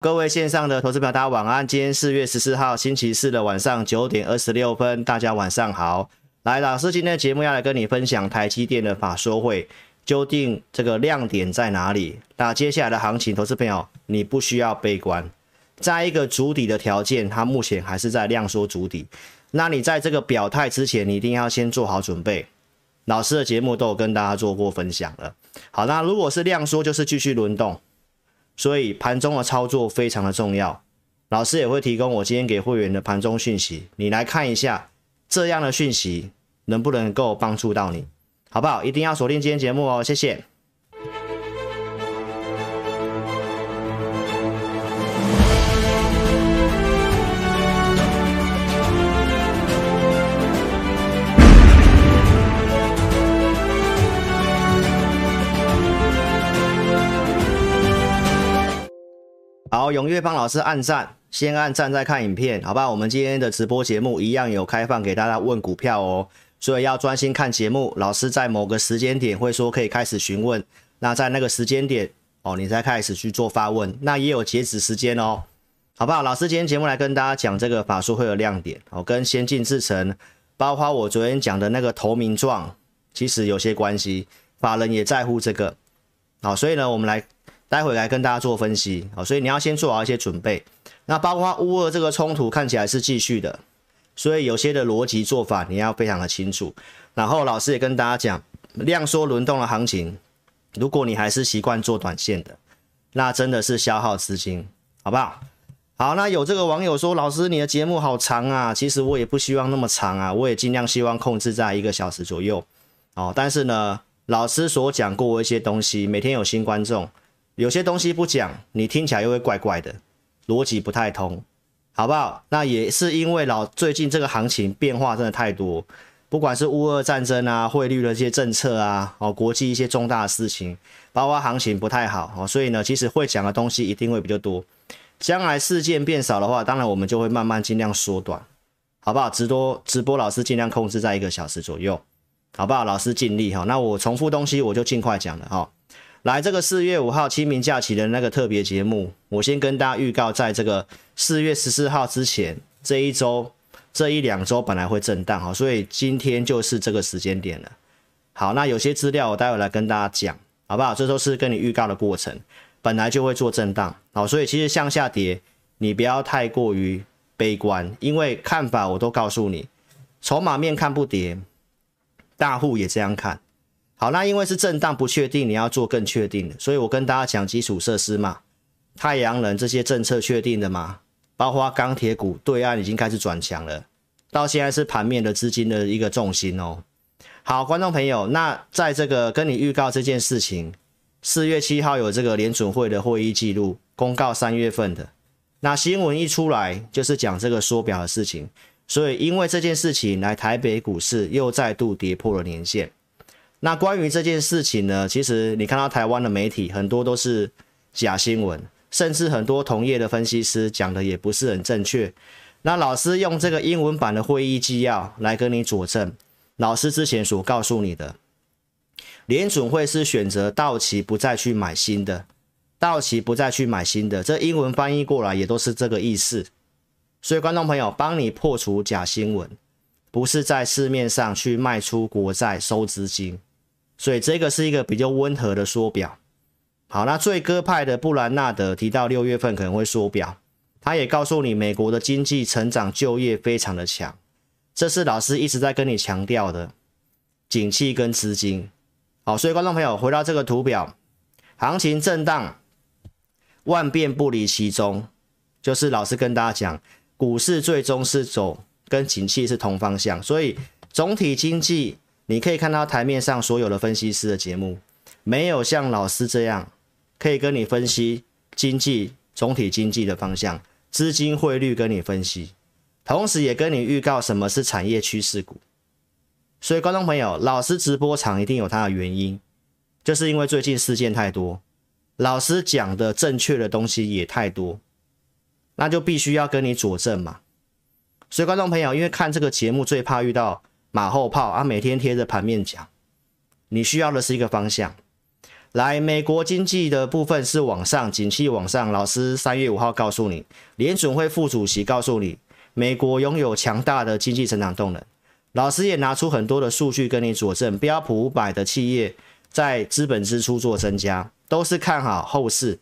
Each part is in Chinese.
各位线上的投资朋友，大家晚安。今天四月十四号星期四的晚上九点二十六分，大家晚上好。来，老师今天的节目要来跟你分享台积电的法说会，究竟这个亮点在哪里？那接下来的行情，投资朋友你不需要悲观，在一个筑底的条件，它目前还是在量缩筑底。那你在这个表态之前，你一定要先做好准备。老师的节目都有跟大家做过分享了。好，那如果是量缩，就是继续轮动。所以盘中的操作非常的重要，老师也会提供我今天给会员的盘中讯息，你来看一下这样的讯息能不能够帮助到你，好不好？一定要锁定今天节目哦，谢谢。好，踊跃帮老师按赞，先按赞再看影片，好不好？我们今天的直播节目一样有开放给大家问股票哦，所以要专心看节目。老师在某个时间点会说可以开始询问，那在那个时间点哦，你再开始去做发问，那也有截止时间哦，好不好？老师今天节目来跟大家讲这个法术会有亮点哦，跟先进制程，包括我昨天讲的那个投名状，其实有些关系，法人也在乎这个，好，所以呢，我们来。待会来跟大家做分析，好，所以你要先做好一些准备。那包括乌俄这个冲突看起来是继续的，所以有些的逻辑做法你要非常的清楚。然后老师也跟大家讲，量缩轮动的行情，如果你还是习惯做短线的，那真的是消耗资金，好不好？好，那有这个网友说，老师你的节目好长啊，其实我也不希望那么长啊，我也尽量希望控制在一个小时左右。哦，但是呢，老师所讲过一些东西，每天有新观众。有些东西不讲，你听起来又会怪怪的，逻辑不太通，好不好？那也是因为老最近这个行情变化真的太多，不管是乌俄战争啊、汇率的一些政策啊、哦国际一些重大的事情，包括行情不太好哦，所以呢，其实会讲的东西一定会比较多。将来事件变少的话，当然我们就会慢慢尽量缩短，好不好？直多直播老师尽量控制在一个小时左右，好不好？老师尽力哈。那我重复东西我就尽快讲了哈。来这个四月五号清明假期的那个特别节目，我先跟大家预告，在这个四月十四号之前这一周、这一两周本来会震荡哈，所以今天就是这个时间点了。好，那有些资料我待会来跟大家讲，好不好？这都是跟你预告的过程，本来就会做震荡，好，所以其实向下跌你不要太过于悲观，因为看法我都告诉你，筹码面看不跌，大户也这样看。好，那因为是震荡不确定，你要做更确定的，所以我跟大家讲基础设施嘛，太阳能这些政策确定的嘛，包括钢铁股对岸已经开始转强了，到现在是盘面的资金的一个重心哦。好，观众朋友，那在这个跟你预告这件事情，四月七号有这个联准会的会议记录公告，三月份的那新闻一出来就是讲这个缩表的事情，所以因为这件事情来台北股市又再度跌破了年线。那关于这件事情呢，其实你看到台湾的媒体很多都是假新闻，甚至很多同业的分析师讲的也不是很正确。那老师用这个英文版的会议纪要来跟你佐证，老师之前所告诉你的，联准会是选择到期不再去买新的，到期不再去买新的，这英文翻译过来也都是这个意思。所以观众朋友，帮你破除假新闻，不是在市面上去卖出国债收资金。所以这个是一个比较温和的缩表。好，那最鸽派的布兰纳德提到六月份可能会缩表，他也告诉你美国的经济成长、就业非常的强，这是老师一直在跟你强调的，景气跟资金。好，所以观众朋友回到这个图表，行情震荡，万变不离其宗，就是老师跟大家讲，股市最终是走跟景气是同方向，所以总体经济。你可以看到台面上所有的分析师的节目，没有像老师这样可以跟你分析经济总体经济的方向，资金汇率跟你分析，同时也跟你预告什么是产业趋势股。所以观众朋友，老师直播场一定有它的原因，就是因为最近事件太多，老师讲的正确的东西也太多，那就必须要跟你佐证嘛。所以观众朋友，因为看这个节目最怕遇到。马后炮啊，每天贴着盘面讲，你需要的是一个方向。来，美国经济的部分是往上，景气往上。老师三月五号告诉你，联准会副主席告诉你，美国拥有强大的经济成长动能。老师也拿出很多的数据跟你佐证，标普五百的企业在资本支出做增加，都是看好后市。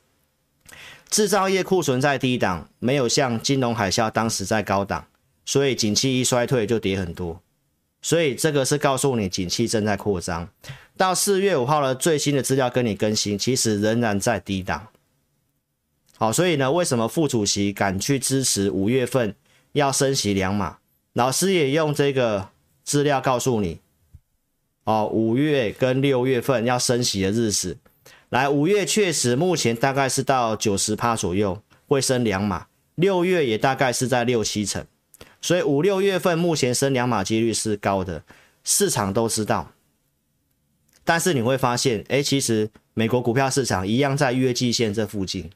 制造业库存在低档，没有像金融海啸当时在高档，所以景气一衰退就跌很多。所以这个是告诉你，景气正在扩张。到四月五号的最新的资料跟你更新，其实仍然在低档。好，所以呢，为什么副主席敢去支持五月份要升息两码？老师也用这个资料告诉你，哦，五月跟六月份要升息的日子。来，五月确实目前大概是到九十趴左右会升两码，六月也大概是在六七成，所以五六月份目前升两码几率是高的，市场都知道。但是你会发现，哎，其实美国股票市场一样在月季线这附近。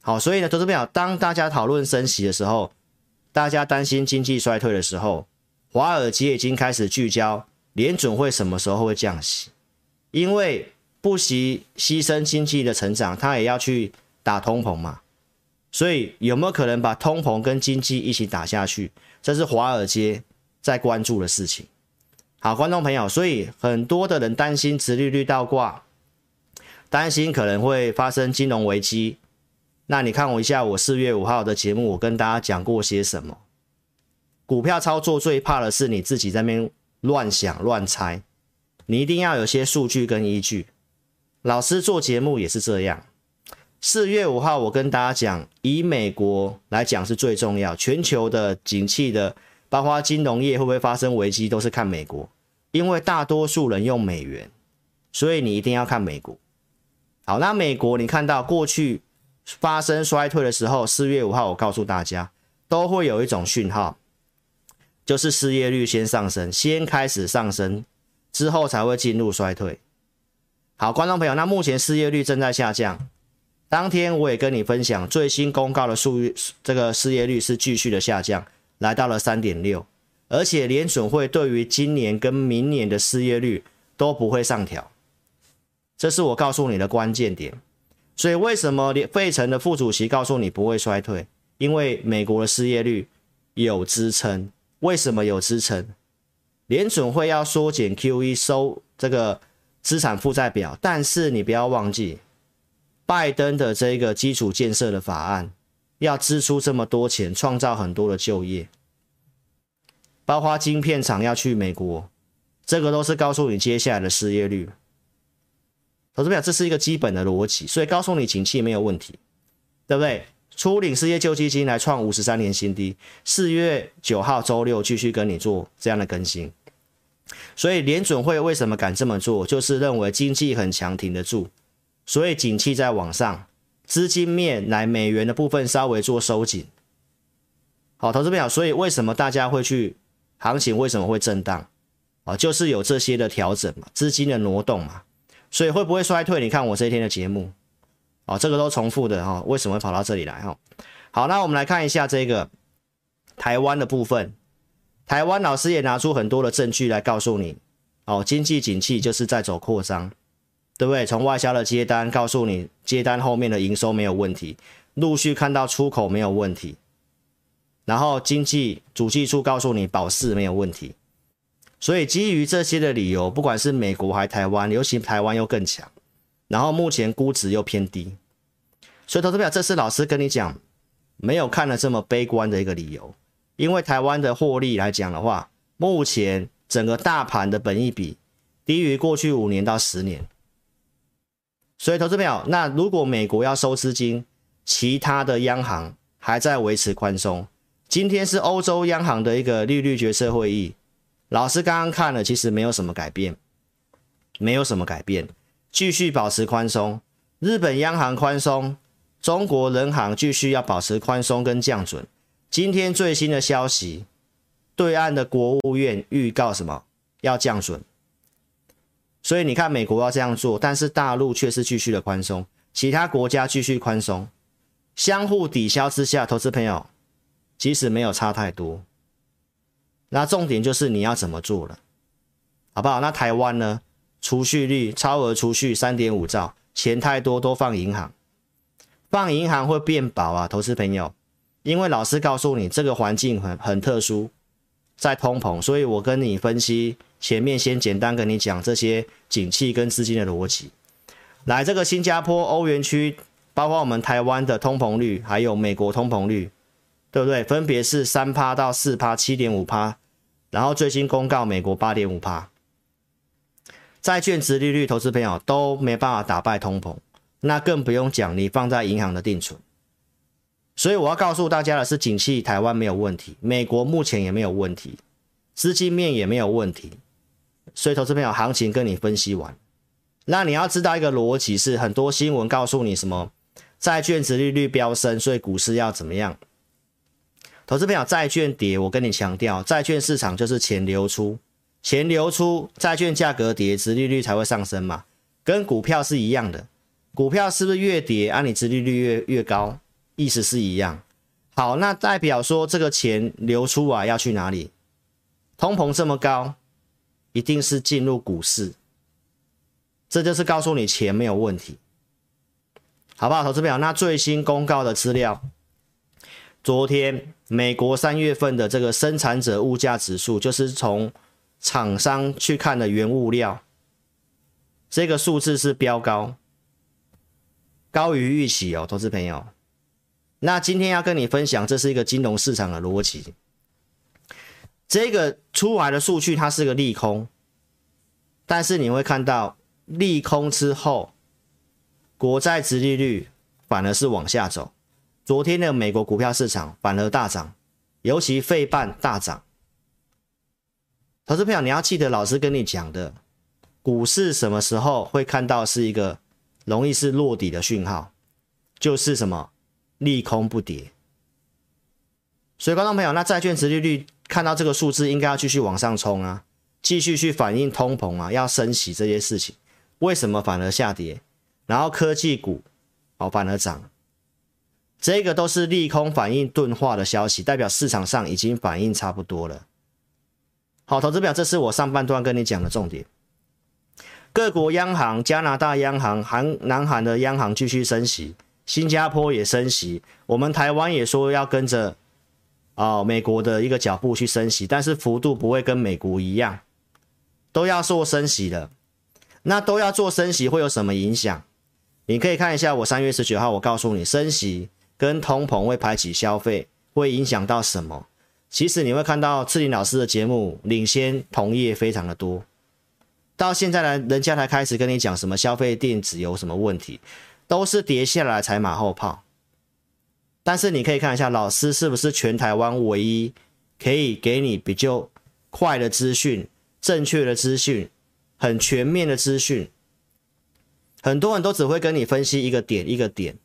好，所以呢，投资朋友，当大家讨论升息的时候，大家担心经济衰退的时候，华尔街已经开始聚焦联准会什么时候会降息，因为。不惜牺牲经济的成长，他也要去打通膨嘛。所以有没有可能把通膨跟经济一起打下去？这是华尔街在关注的事情。好，观众朋友，所以很多的人担心殖利率倒挂，担心可能会发生金融危机。那你看我一下，我四月五号的节目，我跟大家讲过些什么？股票操作最怕的是你自己在那边乱想乱猜，你一定要有些数据跟依据。老师做节目也是这样。四月五号，我跟大家讲，以美国来讲是最重要，全球的景气的，包括金融业会不会发生危机，都是看美国，因为大多数人用美元，所以你一定要看美国。好，那美国你看到过去发生衰退的时候，四月五号我告诉大家，都会有一种讯号，就是失业率先上升，先开始上升，之后才会进入衰退。好，观众朋友，那目前失业率正在下降。当天我也跟你分享最新公告的数据，这个失业率是继续的下降，来到了三点六，而且联准会对于今年跟明年的失业率都不会上调，这是我告诉你的关键点。所以为什么费城的副主席告诉你不会衰退？因为美国的失业率有支撑。为什么有支撑？联准会要缩减 QE 收这个。资产负债表，但是你不要忘记，拜登的这个基础建设的法案要支出这么多钱，创造很多的就业，包括晶片厂要去美国，这个都是告诉你接下来的失业率。投资表，这是一个基本的逻辑，所以告诉你景气没有问题，对不对？初领失业救济金来创五十三年新低，四月九号周六继续跟你做这样的更新。所以联准会为什么敢这么做？就是认为经济很强，挺得住，所以景气在往上，资金面来美元的部分稍微做收紧。好，投资朋友，所以为什么大家会去行情为什么会震荡？啊，就是有这些的调整嘛，资金的挪动嘛。所以会不会衰退？你看我这一天的节目，哦，这个都重复的哈，为什么会跑到这里来哈？好，那我们来看一下这个台湾的部分。台湾老师也拿出很多的证据来告诉你，哦，经济景气就是在走扩张，对不对？从外销的接单告诉你，接单后面的营收没有问题，陆续看到出口没有问题，然后经济主计处告诉你保四没有问题，所以基于这些的理由，不管是美国还台湾，尤其台湾又更强，然后目前估值又偏低，所以投资表，这是老师跟你讲，没有看了这么悲观的一个理由。因为台湾的获利来讲的话，目前整个大盘的本益比低于过去五年到十年，所以投资朋友，那如果美国要收资金，其他的央行还在维持宽松。今天是欧洲央行的一个利率决策会议，老师刚刚看了，其实没有什么改变，没有什么改变，继续保持宽松。日本央行宽松，中国人行继续要保持宽松跟降准。今天最新的消息，对岸的国务院预告什么？要降准。所以你看，美国要这样做，但是大陆却是继续的宽松，其他国家继续宽松，相互抵消之下，投资朋友其实没有差太多。那重点就是你要怎么做了，好不好？那台湾呢？储蓄率超额储蓄三点五兆，钱太多都放银行，放银行会变薄啊，投资朋友，因为老师告诉你这个环境很很特殊，在通膨，所以我跟你分析前面先简单跟你讲这些景气跟资金的逻辑。来，这个新加坡、欧元区，包括我们台湾的通膨率，还有美国通膨率，对不对？分别是三趴到四趴、七点五趴，然后最新公告美国八点五趴。债券殖利率，投资朋友都没办法打败通膨，那更不用讲你放在银行的定存。所以我要告诉大家的是，景气台湾没有问题，美国目前也没有问题，资金面也没有问题。所以投资朋友，行情跟你分析完。那你要知道一个逻辑是，很多新闻告诉你什么债券值利率飙升，所以股市要怎么样？投资朋友，债券跌，我跟你强调，债券市场就是钱流出，钱流出，债券价格跌，殖利率才会上升嘛，跟股票是一样的。股票是不是越跌啊，你殖利率越越高？意思是一样。好，那代表说这个钱流出啊，要去哪里？通膨这么高，一定是进入股市。这就是告诉你钱没有问题，好不好？投资表，那最新公告的资料，昨天美国三月份的这个生产者物价指数，就是从厂商去看的原物料，这个数字是飙高，高于预期哦，投资朋友。那今天要跟你分享，这是一个金融市场的逻辑，这个出来的数据它是个利空，但是你会看到。利空之后，国债殖利率反而是往下走。昨天的美国股票市场反而大涨，尤其费半大涨。投资朋友，你要记得老师跟你讲的，股市什么时候会看到是一个容易是落底的讯号，就是什么利空不跌。所以，观众朋友，那债券殖利率看到这个数字，应该要继续往上冲啊，继续去反映通膨啊，要升息这些事情。为什么反而下跌？然后科技股哦反而涨，这个都是利空反应钝化的消息，代表市场上已经反应差不多了。好，投资表，这是我上半段跟你讲的重点。各国央行，加拿大央行、韩南韩的央行继续升息，新加坡也升息，我们台湾也说要跟着哦美国的一个脚步去升息，但是幅度不会跟美国一样，都要做升息的。那都要做升息，会有什么影响？你可以看一下我三月十九号，我告诉你，升息跟通膨会排挤消费，会影响到什么？其实你会看到志林老师的节目领先同业非常的多，到现在呢，人家才开始跟你讲什么消费电子有什么问题，都是跌下来才马后炮。但是你可以看一下，老师是不是全台湾唯一可以给你比较快的资讯、正确的资讯？很全面的资讯，很多人都只会跟你分析一个点一个点，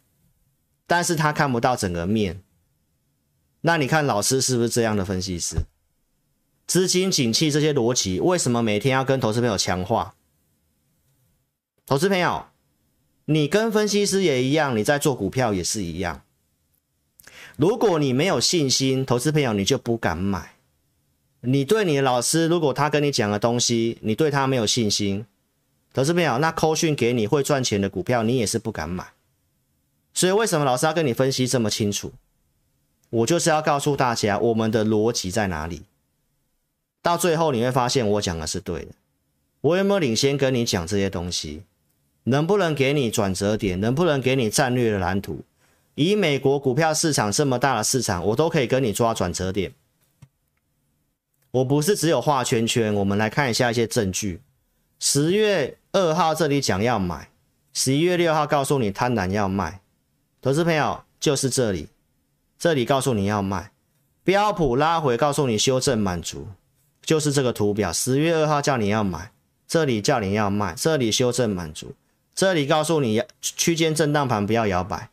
但是他看不到整个面。那你看老师是不是这样的分析师？资金景气这些逻辑，为什么每天要跟投资朋友强化？投资朋友，你跟分析师也一样，你在做股票也是一样。如果你没有信心，投资朋友你就不敢买。你对你的老师，如果他跟你讲的东西，你对他没有信心，投资朋友，那扣讯给你会赚钱的股票，你也是不敢买。所以为什么老师要跟你分析这么清楚？我就是要告诉大家我们的逻辑在哪里。到最后你会发现我讲的是对的。我有没有领先跟你讲这些东西？能不能给你转折点？能不能给你战略的蓝图？以美国股票市场这么大的市场，我都可以跟你抓转折点。我不是只有画圈圈，我们来看一下一些证据。十月二号这里讲要买，十一月六号告诉你贪婪要卖，投资朋友就是这里，这里告诉你要卖，标普拉回告诉你修正满足，就是这个图表。十月二号叫你要买，这里叫你要卖，这里修正满足，这里告诉你区间震荡盘不要摇摆，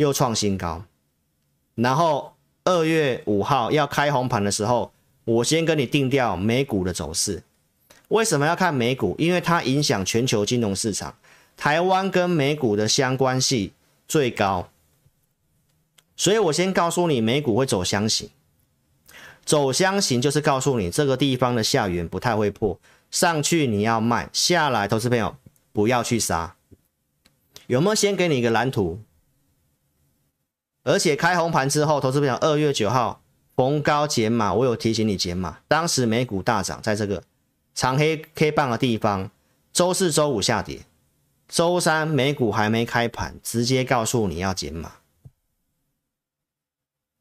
又创新高。然后二月五号要开红盘的时候。我先跟你定调美股的走势，为什么要看美股？因为它影响全球金融市场，台湾跟美股的相关性最高，所以我先告诉你美股会走箱型，走箱型就是告诉你这个地方的下缘不太会破，上去你要卖，下来投资朋友不要去杀。有没有先给你一个蓝图？而且开红盘之后，投资朋友二月九号逢高减码，我有提醒你减码。当时美股大涨，在这个长黑 K 棒的地方，周四周五下跌，周三美股还没开盘，直接告诉你要减码。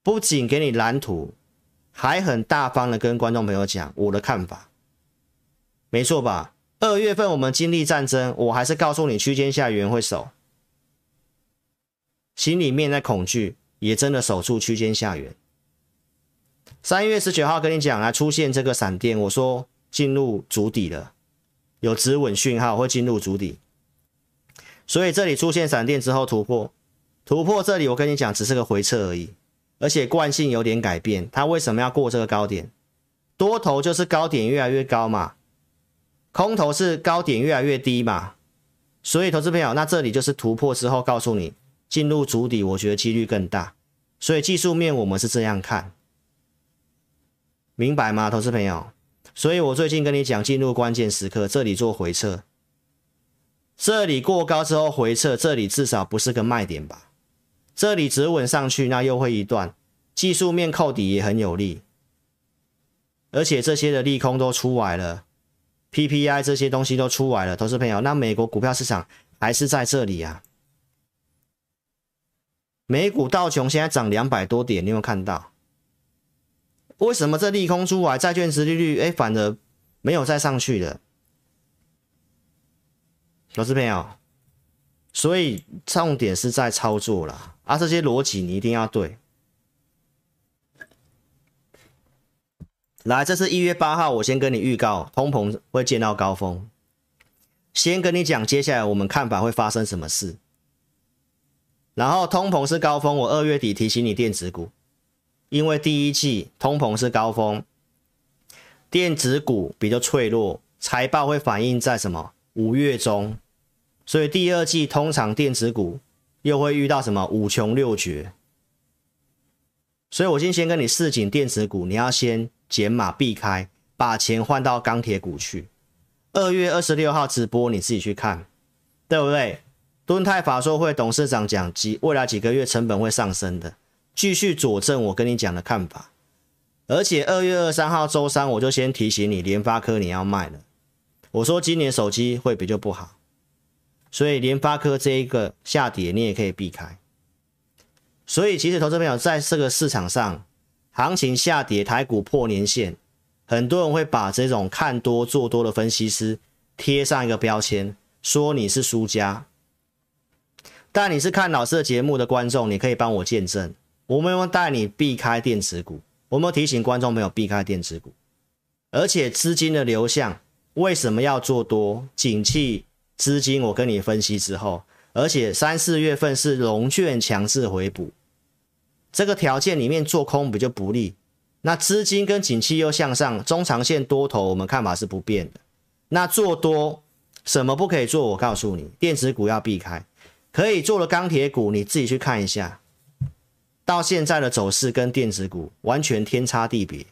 不仅给你蓝图，还很大方的跟观众朋友讲我的看法，没错吧？二月份我们经历战争，我还是告诉你区间下缘会守，心里面在恐惧，也真的守住区间下缘。三月十九号跟你讲啊出现这个闪电，我说进入足底了，有止稳讯号会进入足底，所以这里出现闪电之后突破，突破这里我跟你讲只是个回撤而已。而且惯性有点改变，它为什么要过这个高点？多头就是高点越来越高嘛，空头是高点越来越低嘛。所以投资朋友，那这里就是突破之后，告诉你进入主底，我觉得几率更大。所以技术面我们是这样看，明白吗，投资朋友？所以我最近跟你讲，进入关键时刻，这里做回撤，这里过高之后回撤，这里至少不是个卖点吧？这里止稳上去，那又会一段技术面扣底也很有利，而且这些的利空都出来了，PPI 这些东西都出来了，投资朋友，那美国股票市场还是在这里啊？美股道琼现在涨两百多点，你有没有看到？为什么这利空出来，债券殖利率哎反而没有再上去的？投资朋友。所以重点是在操作啦，啊，这些逻辑你一定要对。来，这是一月八号，我先跟你预告，通膨会见到高峰。先跟你讲，接下来我们看法会发生什么事。然后通膨是高峰，我二月底提醒你电子股，因为第一季通膨是高峰，电子股比较脆弱，财报会反映在什么？五月中。所以第二季通常电子股又会遇到什么五穷六绝，所以我今天先跟你示警，电子股你要先减码避开，把钱换到钢铁股去。二月二十六号直播你自己去看，对不对？敦泰法说会董事长讲，几未来几个月成本会上升的，继续佐证我跟你讲的看法。而且二月二三号周三我就先提醒你，联发科你要卖了，我说今年手机会比较不好。所以联发科这一个下跌，你也可以避开。所以其实投资朋友在这个市场上，行情下跌，台股破年线，很多人会把这种看多做多的分析师贴上一个标签，说你是输家。但你是看老师的节目的观众，你可以帮我见证，我们有没有带你避开电子股？我们有提醒观众朋友避开电子股？而且资金的流向为什么要做多？景气。资金我跟你分析之后，而且三四月份是融券强制回补，这个条件里面做空比较不利。那资金跟景气又向上，中长线多头我们看法是不变的。那做多什么不可以做？我告诉你，电子股要避开，可以做的钢铁股你自己去看一下，到现在的走势跟电子股完全天差地别。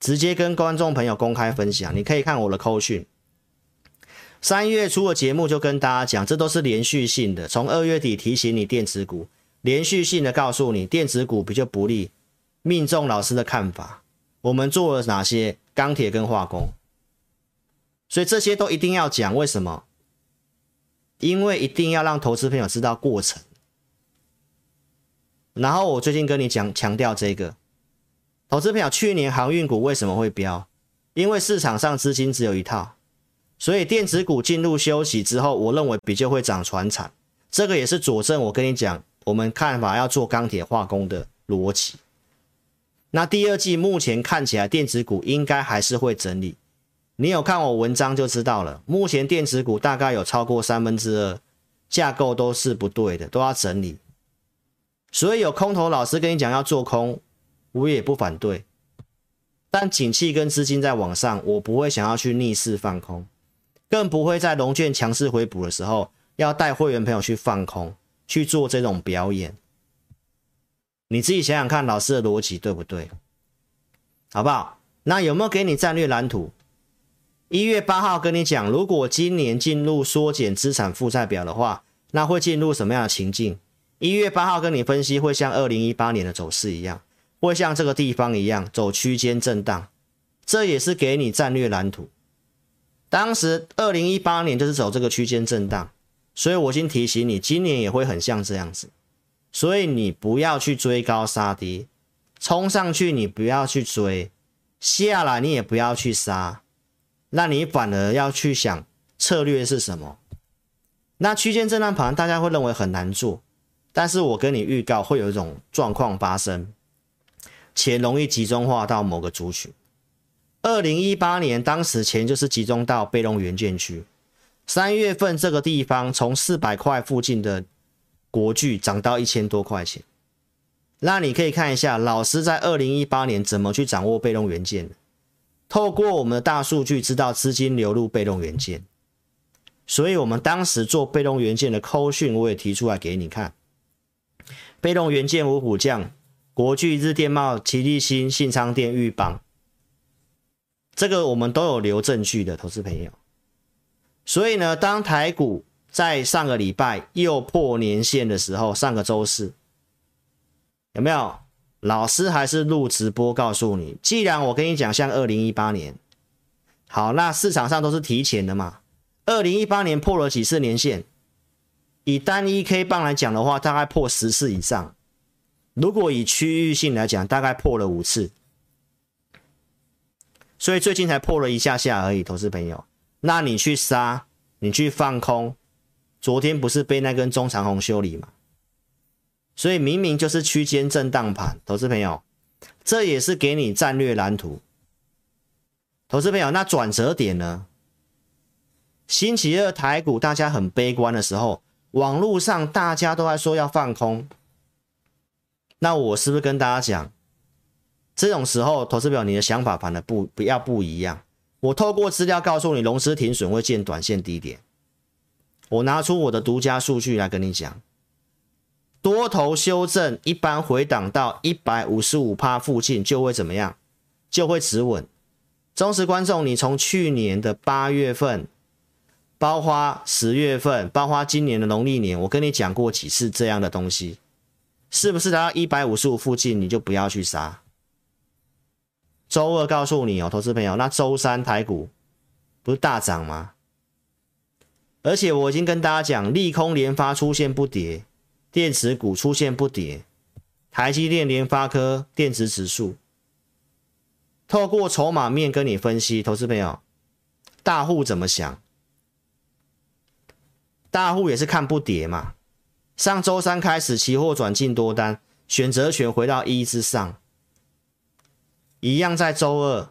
直接跟观众朋友公开分享，你可以看我的扣讯。三月初的节目就跟大家讲，这都是连续性的。从二月底提醒你电子股，连续性的告诉你电子股比较不利，命中老师的看法。我们做了哪些钢铁跟化工，所以这些都一定要讲。为什么？因为一定要让投资朋友知道过程。然后我最近跟你讲强调这个，投资朋友去年航运股为什么会飙？因为市场上资金只有一套。所以电子股进入休息之后，我认为比较会涨船产，这个也是佐证。我跟你讲，我们看法要做钢铁化工的逻辑。那第二季目前看起来电子股应该还是会整理，你有看我文章就知道了。目前电子股大概有超过三分之二架构都是不对的，都要整理。所以有空头老师跟你讲要做空，我也不反对。但景气跟资金在往上，我不会想要去逆势放空。更不会在融券强势回补的时候，要带会员朋友去放空，去做这种表演。你自己想想看，老师的逻辑对不对？好不好？那有没有给你战略蓝图？一月八号跟你讲，如果今年进入缩减资产负债表的话，那会进入什么样的情境？一月八号跟你分析，会像二零一八年的走势一样，会像这个地方一样走区间震荡，这也是给你战略蓝图。当时二零一八年就是走这个区间震荡，所以我已经提醒你，今年也会很像这样子，所以你不要去追高杀低，冲上去你不要去追，下来你也不要去杀。那你反而要去想策略是什么？那区间震荡盘大家会认为很难做，但是我跟你预告会有一种状况发生，钱容易集中化到某个族群。二零一八年当时钱就是集中到被动元件区，三月份这个地方从四百块附近的国巨涨到一千多块钱，那你可以看一下老师在二零一八年怎么去掌握被动元件的。透过我们的大数据知道资金流入被动元件，所以我们当时做被动元件的扣讯，我也提出来给你看。被动元件五虎将，国巨、日电贸、奇力新、信昌电、钰邦，这个我们都有留证据的，投资朋友。所以呢，当台股在上个礼拜又破年线的时候，上个周四有没有？老师还是录直播告诉你，既然我跟你讲，像二零一八年，好，那市场上都是提前的嘛。二零一八年破了几次年线？以单一 K 棒来讲的话，大概破十次以上。如果以区域性来讲，大概破了五次。所以最近才破了一下下而已，投资朋友。那你去杀，你去放空，昨天不是被那根中长红修理吗？所以明明就是区间震荡盘，投资朋友，这也是给你战略蓝图。投资朋友，那转折点呢？星期二台股大家很悲观的时候，网络上大家都在说要放空。那我是不是跟大家讲，这种时候投资朋友你的想法反而不不要不一样？我透过资料告诉你，龙狮停损会见短线低点。我拿出我的独家数据来跟你讲。多头修正一般回档到一百五十五趴附近就会怎么样？就会止稳。忠实观众，你从去年的八月份，包括十月份，包括今年的农历年，我跟你讲过几次这样的东西，是不是来到一百五十五附近你就不要去杀？周二告诉你哦，投资朋友，那周三台股不是大涨吗？而且我已经跟大家讲，利空连发出现不跌。电子股出现不跌，台积电、联发科电子指数，透过筹码面跟你分析，投资朋友，大户怎么想？大户也是看不跌嘛。上周三开始，期货转进多单，选择权回到一之上，一样在周二，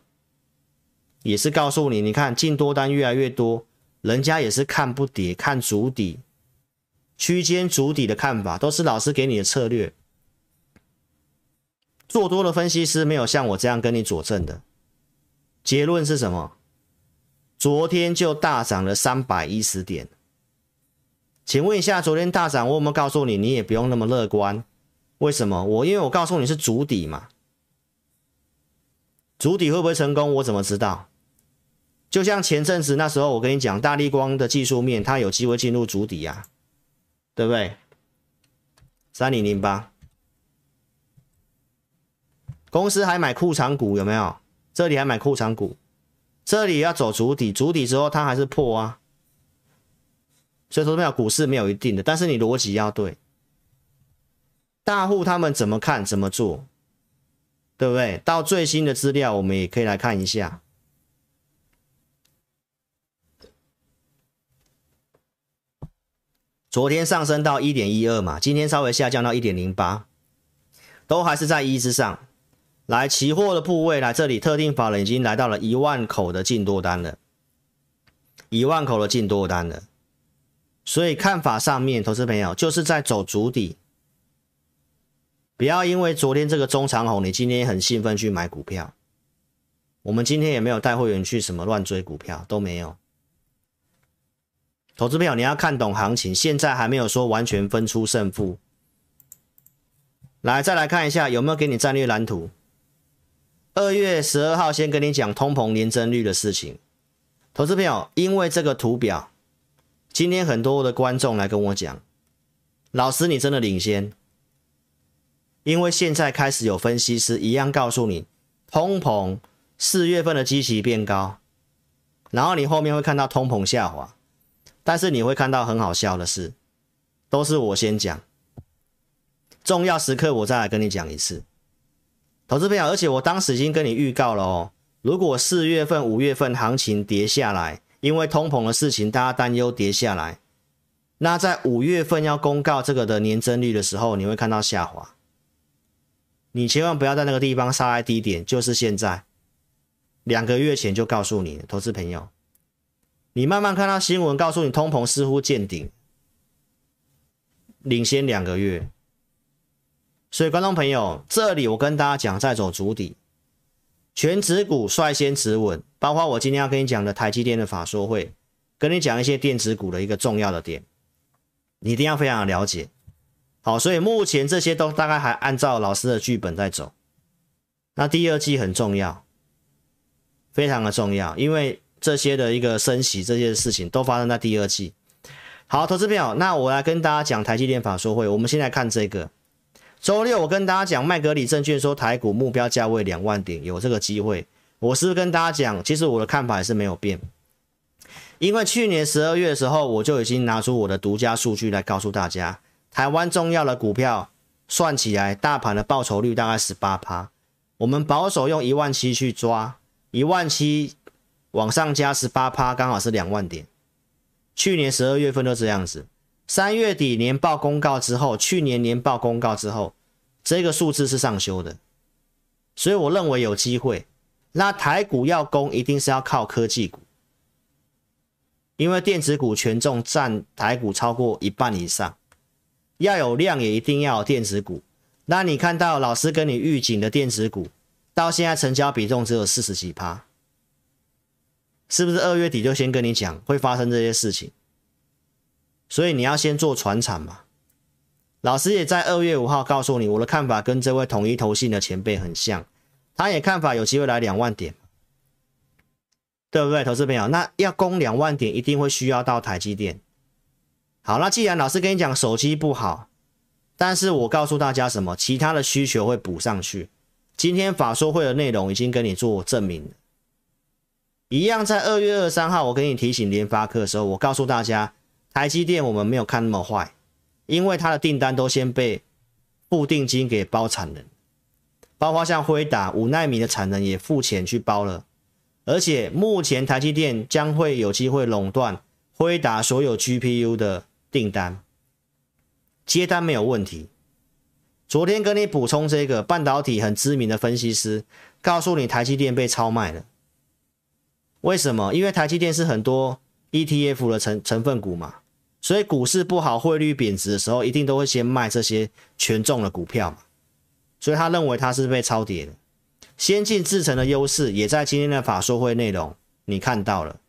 也是告诉你，你看进多单越来越多，人家也是看不跌，看筑底。区间筑底的看法都是老师给你的策略，做多的分析师没有像我这样跟你佐证的。结论是什么？昨天就大涨了三百一十点。请问一下，昨天大涨，我有没有告诉你，你也不用那么乐观？为什么？我因为我告诉你是主底嘛，主底会不会成功？我怎么知道？就像前阵子那时候，我跟你讲，大立光的技术面，它有机会进入主底呀。对不对？三零零八，公司还买库藏股有没有？这里还买库藏股，这里要走主底，主底之后它还是破啊。所以说没有股市没有一定的，但是你逻辑要对。大户他们怎么看怎么做，对不对？到最新的资料我们也可以来看一下。昨天上升到一点一二嘛，今天稍微下降到一点零八，都还是在一之上。来，期货的部位来这里，特定法人已经来到了一万口的进多单了，一万口的进多单了。所以看法上面，投资朋友就是在走足底，不要因为昨天这个中长红，你今天很兴奋去买股票。我们今天也没有带会员去什么乱追股票，都没有。投资朋友，你要看懂行情，现在还没有说完全分出胜负。来，再来看一下有没有给你战略蓝图。二月十二号先跟你讲通膨年增率的事情，投资朋友，因为这个图表，今天很多的观众来跟我讲，老师你真的领先，因为现在开始有分析师一样告诉你，通膨四月份的基期变高，然后你后面会看到通膨下滑，但是你会看到很好笑的是，都是我先讲，重要时刻我再来跟你讲一次，投资朋友，而且我当时已经跟你预告了哦。如果四月份、五月份行情跌下来，因为通膨的事情，大家担忧跌下来，那在五月份要公告这个的年增率的时候，你会看到下滑。你千万不要在那个地方杀在低点，就是现在，两个月前就告诉你，投资朋友，你慢慢看到新闻告诉你通膨似乎见顶，领先两个月。所以观众朋友，这里我跟大家讲，在走筑底。全指股率先止稳，包括我今天要跟你讲的台积电的法说会，跟你讲一些电子股的一个重要的点，你一定要非常的了解。好，所以目前这些都大概还按照老师的剧本在走。那第二季很重要，非常的重要，因为这些的一个升息这些事情都发生在第二季。好，投资朋友，那我来跟大家讲台积电法说会，我们先来看这个。周六我跟大家讲，麦格理证券说台股目标价位两万点，有这个机会。我是跟大家讲，其实我的看法还是没有变，因为去年十二月的时候，我就已经拿出我的独家数据来告诉大家，台湾重要的股票算起来，大盘的报酬率大概十八趴，我们保守用一万七去抓，一万七往上加十八趴，刚好是两万点。去年十二月份都这样子。三月底年报公告之后，去年年报公告之后，这个数字是上修的，所以我认为有机会。那台股要攻，一定是要靠科技股，因为电子股权重占台股超过一半以上，要有量也一定要有电子股。那你看到老师跟你预警的电子股，到现在成交比重只有四十几趴，是不是二月底就先跟你讲会发生这些事情？所以你要先做传产嘛，老师也在二月五号告诉你，我的看法跟这位统一投信的前辈很像，他也看法有机会来两万点，对不对，投资朋友？那要攻两万点，一定会需要到台积电。好，那既然老师跟你讲手机不好，但是我告诉大家什么，其他的需求会补上去。今天法说会的内容已经跟你做证明了，一样在二月二十三号，我给你提醒联发科的时候，我告诉大家。台积电我们没有看那么坏，因为它的订单都先被付定金给包产能，包括像辉达五奈米的产能也付钱去包了，而且目前台积电将会有机会垄断辉达所有 GPU 的订单，接单没有问题。昨天跟你补充这个半导体很知名的分析师告诉你台积电被超卖了，为什么？因为台积电是很多 ETF 的成成分股嘛。所以股市不好、汇率贬值的时候，一定都会先卖这些权重的股票嘛。所以他认为他是被超跌的。先进制程的优势也在今天的法说会内容你看到了。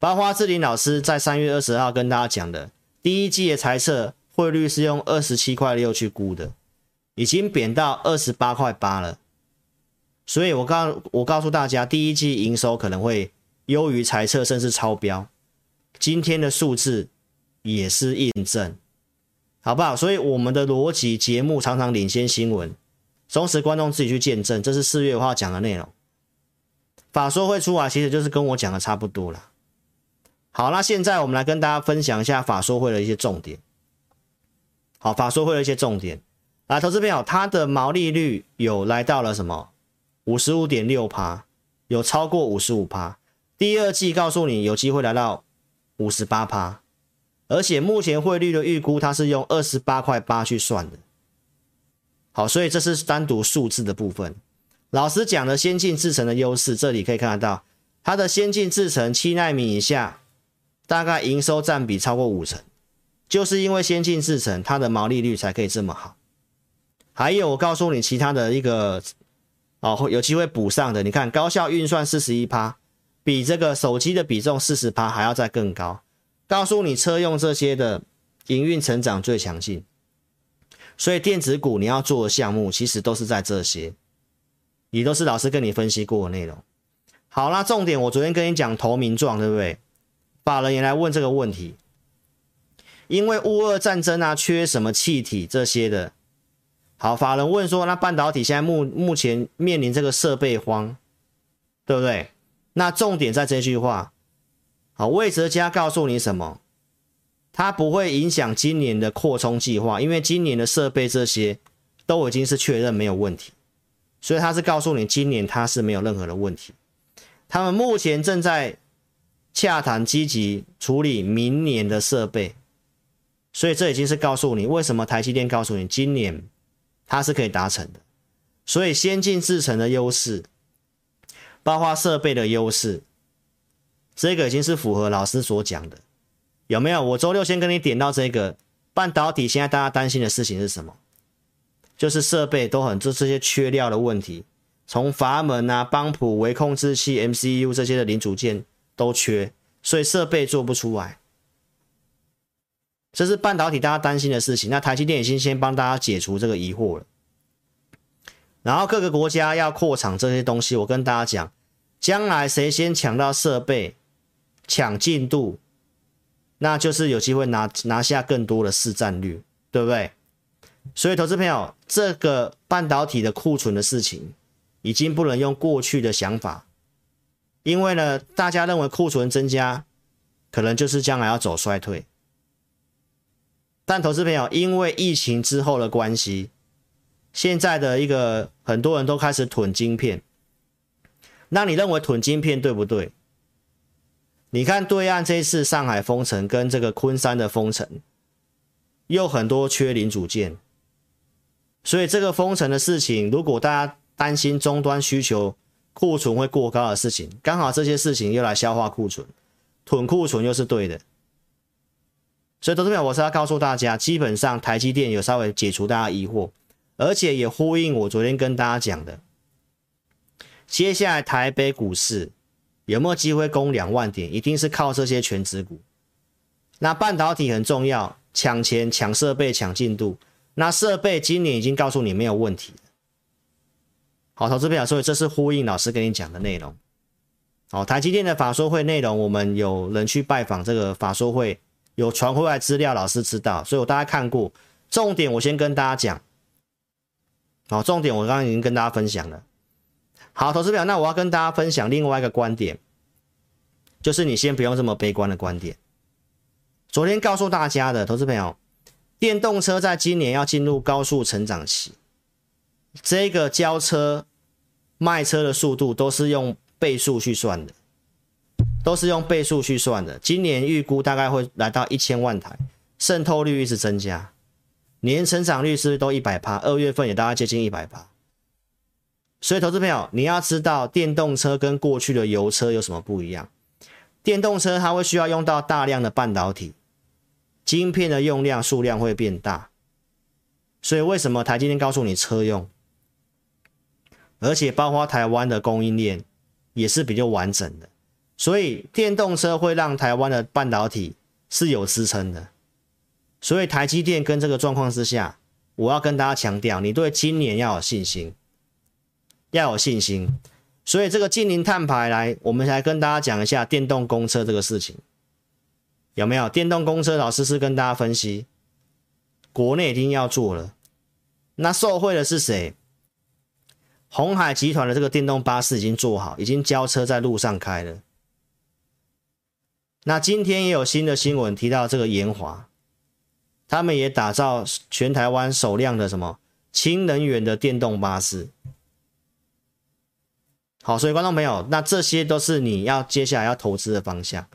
包括志霖老师在三月二十号跟大家讲的，第一季的财测汇率是用二十七块六去估的，已经贬到二十八块八了。所以我告我告诉大家，第一季营收可能会优于财测，甚至超标。今天的数字。也是印证，好不好？所以我们的逻辑节目常常领先新闻，忠实观众自己去见证。这是四月五号讲的内容，法说会出来，其实就是跟我讲的差不多了。好，那现在我们来跟大家分享一下法说会的一些重点。好，法说会的一些重点，来，投资朋友，它的毛利率有来到了什么？五十五点六趴，有超过五十五趴。第二季告诉你有机会来到五十八趴。而且目前汇率的预估，它是用二十八块八去算的。好，所以这是单独数字的部分。老师讲的先进制程的优势，这里可以看得到，它的先进制程七纳米以下，大概营收占比超过五成，就是因为先进制程它的毛利率才可以这么好。还有，我告诉你其他的一个哦，有机会补上的，你看高效运算四十一趴，比这个手机的比重四十趴还要再更高。告诉你，车用这些的营运成长最强劲，所以电子股你要做的项目其实都是在这些，也都是老师跟你分析过的内容。好，那重点我昨天跟你讲投名状，对不对？法人也来问这个问题，因为乌俄战争啊，缺什么气体这些的。好，法人问说，那半导体现在目目前面临这个设备荒，对不对？那重点在这句话。好，魏哲家告诉你什么？它不会影响今年的扩充计划，因为今年的设备这些都已经是确认没有问题，所以他是告诉你今年它是没有任何的问题。他们目前正在洽谈，积极处理明年的设备，所以这已经是告诉你为什么台积电告诉你今年。它是可以达成的，所以先进制程的优势，包括设备的优势，这个已经是符合老师所讲的，有没有？我周六先跟你点到这个半导体，现在大家担心的事情是什么？就是设备都很这这些缺料的问题，从阀门啊、帮谱、微控制器、MCU 这些的零组件都缺，所以设备做不出来。这是半导体大家担心的事情，那台积电已经先帮大家解除这个疑惑了。然后各个国家要扩厂这些东西，我跟大家讲，将来谁先抢到设备、抢进度，那就是有机会拿拿下更多的市占率，对不对？所以投资朋友，这个半导体的库存的事情，已经不能用过去的想法，因为呢，大家认为库存增加，可能就是将来要走衰退。但投资朋友，因为疫情之后的关系，现在的一个很多人都开始囤晶片。那你认为囤晶片对不对？你看对岸这一次上海封城跟这个昆山的封城，又很多缺零组件，所以这个封城的事情，如果大家担心终端需求库存会过高的事情，刚好这些事情又来消化库存，囤库存又是对的。所以，投资朋友，我是要告诉大家，基本上台积电有稍微解除大家疑惑，而且也呼应我昨天跟大家讲的，接下来台北股市有没有机会攻两万点，一定是靠这些全职股。那半导体很重要，抢钱、抢设备、抢进度。那设备今年已经告诉你没有问题。好，投资朋友，所以这是呼应老师跟你讲的内容。好，台积电的法说会内容，我们有人去拜访这个法说会。有传回来资料，老师知道，所以我大家看过。重点我先跟大家讲，好，重点我刚刚已经跟大家分享了。好，投资表，那我要跟大家分享另外一个观点，就是你先不用这么悲观的观点。昨天告诉大家的，投资朋友，电动车在今年要进入高速成长期，这个交车卖车的速度都是用倍数去算的。都是用倍数去算的，今年预估大概会来到一千万台，渗透率一直增加，年成长率是不是都一百趴？二月份也大概接近一百趴。所以，投资朋友，你要知道电动车跟过去的油车有什么不一样？电动车它会需要用到大量的半导体，晶片的用量数量会变大。所以，为什么台积电告诉你车用，而且包括台湾的供应链也是比较完整的。所以电动车会让台湾的半导体是有支撑的，所以台积电跟这个状况之下，我要跟大家强调，你对今年要有信心，要有信心。所以这个净零碳排来，我们来跟大家讲一下电动公车这个事情，有没有？电动公车老师是跟大家分析，国内已经要做了，那受惠的是谁？鸿海集团的这个电动巴士已经做好，已经交车在路上开了。那今天也有新的新闻提到这个延华，他们也打造全台湾首辆的什么氢能源的电动巴士。好，所以观众朋友，那这些都是你要接下来要投资的方向。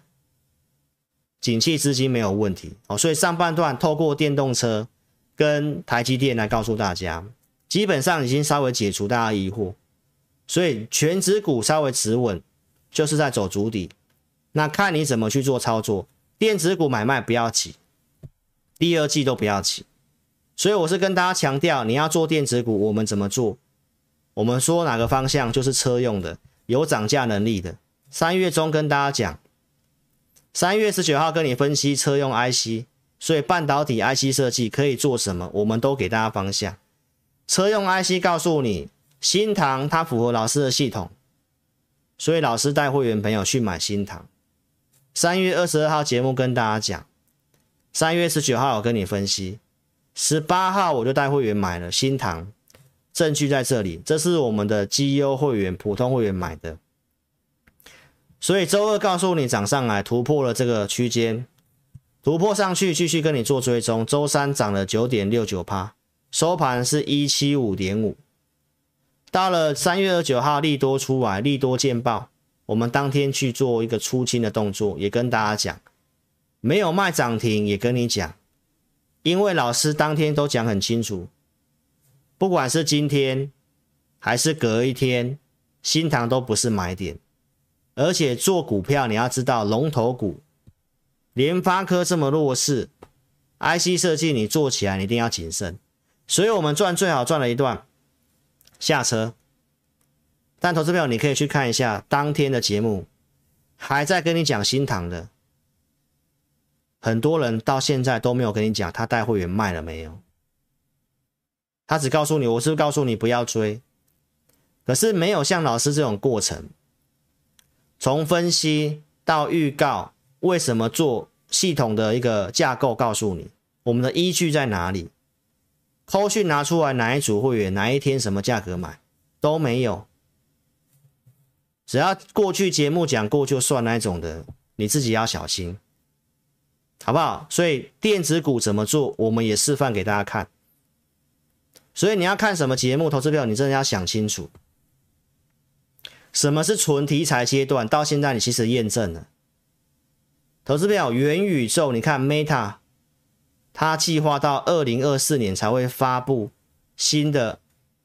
景气资金没有问题，哦，所以上半段透过电动车跟台积电来告诉大家，基本上已经稍微解除大家疑惑，所以全指股稍微持稳，就是在走足底。那看你怎么去做操作，电子股买卖不要急，第二季都不要起，所以我是跟大家强调，你要做电子股，我们怎么做？我们说哪个方向就是车用的，有涨价能力的。三月中跟大家讲，三月十九号跟你分析车用 IC，所以半导体 IC 设计可以做什么，我们都给大家方向。车用 IC 告诉你，新唐它符合老师的系统。所以老师带会员朋友去买新唐。三月二十二号节目跟大家讲，三月十九号我跟你分析，十八号我就带会员买了新塘，证据在这里，这是我们的绩优会员、普通会员买的。所以周二告诉你涨上来，突破了这个区间，突破上去继续跟你做追踪。周三涨了九点六九趴，收盘是一七五点五。到了三月二十九号，利多出来，利多见报，我们当天去做一个出清的动作，也跟大家讲，没有卖涨停，也跟你讲，因为老师当天都讲很清楚，不管是今天还是隔一天，新塘都不是买点，而且做股票你要知道，龙头股，联发科这么弱势，IC 设计你做起来你一定要谨慎，所以我们赚最好赚了一段。下车，但投资朋友，你可以去看一下当天的节目，还在跟你讲新塘的，很多人到现在都没有跟你讲他带会员卖了没有，他只告诉你，我是不是告诉你不要追，可是没有像老师这种过程，从分析到预告，为什么做系统的一个架构，告诉你？我们的依据在哪里。扣讯拿出来，哪一组会员哪一天什么价格买都没有，只要过去节目讲过就算那种的，你自己要小心，好不好？所以电子股怎么做，我们也示范给大家看。所以你要看什么节目，投资票你真的要想清楚，什么是纯题材阶段，到现在你其实验证了。投资票元宇宙，你看 Meta。他计划到二零二四年才会发布新的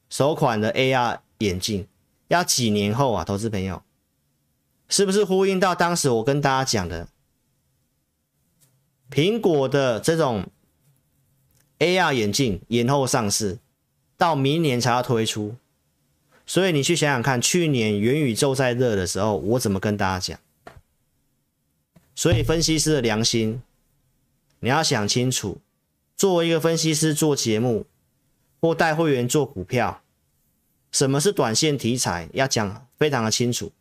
首款的 AR 眼镜，要几年后啊？投资朋友，是不是呼应到当时我跟大家讲的，苹果的这种 AR 眼镜延后上市，到明年才要推出？所以你去想想看，去年元宇宙在热的时候，我怎么跟大家讲？所以分析师的良心。你要想清楚，作为一个分析师做节目或带会员做股票，什么是短线题材，要讲非常的清楚。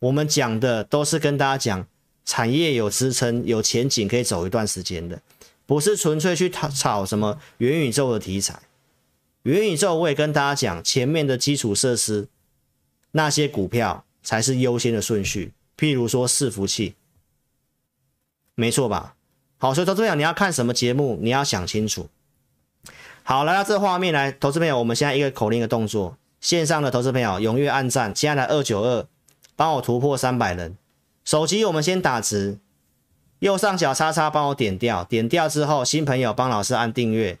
我们讲的都是跟大家讲产业有支撑、有前景，可以走一段时间的，不是纯粹去炒什么元宇宙的题材。元宇宙我也跟大家讲，前面的基础设施那些股票才是优先的顺序，譬如说伺服器，没错吧？好，所以投资朋，你要看什么节目，你要想清楚。好，来到这画面来，投资朋友，我们现在一个口令的动作，线上的投资朋友踊跃按赞，现在来二九二，帮我突破三百人。手机我们先打直，右上角叉叉帮我点掉，点掉之后，新朋友帮老师按订阅，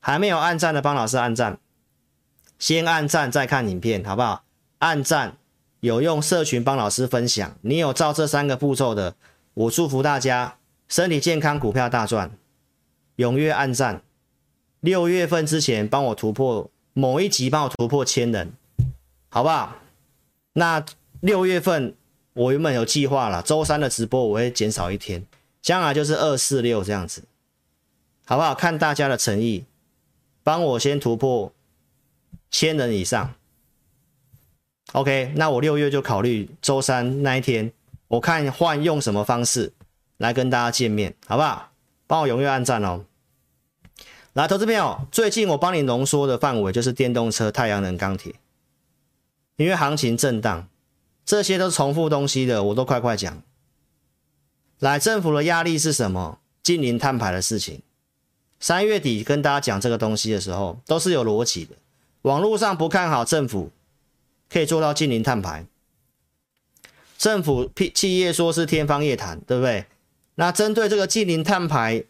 还没有按赞的帮老师按赞，先按赞再看影片，好不好？按赞有用，社群帮老师分享，你有照这三个步骤的，我祝福大家。身体健康，股票大赚，踊跃按赞。六月份之前帮我突破某一集，帮我突破千人，好不好？那六月份我原本有计划了，周三的直播我会减少一天，将来就是二四六这样子，好不好？看大家的诚意，帮我先突破千人以上。OK，那我六月就考虑周三那一天，我看换用什么方式。来跟大家见面，好不好？帮我踊跃按赞哦。来，投资朋友，最近我帮你浓缩的范围就是电动车、太阳能、钢铁，因为行情震荡，这些都是重复东西的，我都快快讲。来，政府的压力是什么？近零碳排的事情。三月底跟大家讲这个东西的时候，都是有逻辑的。网络上不看好政府可以做到近零碳排，政府企业说是天方夜谭，对不对？那针对这个近零碳排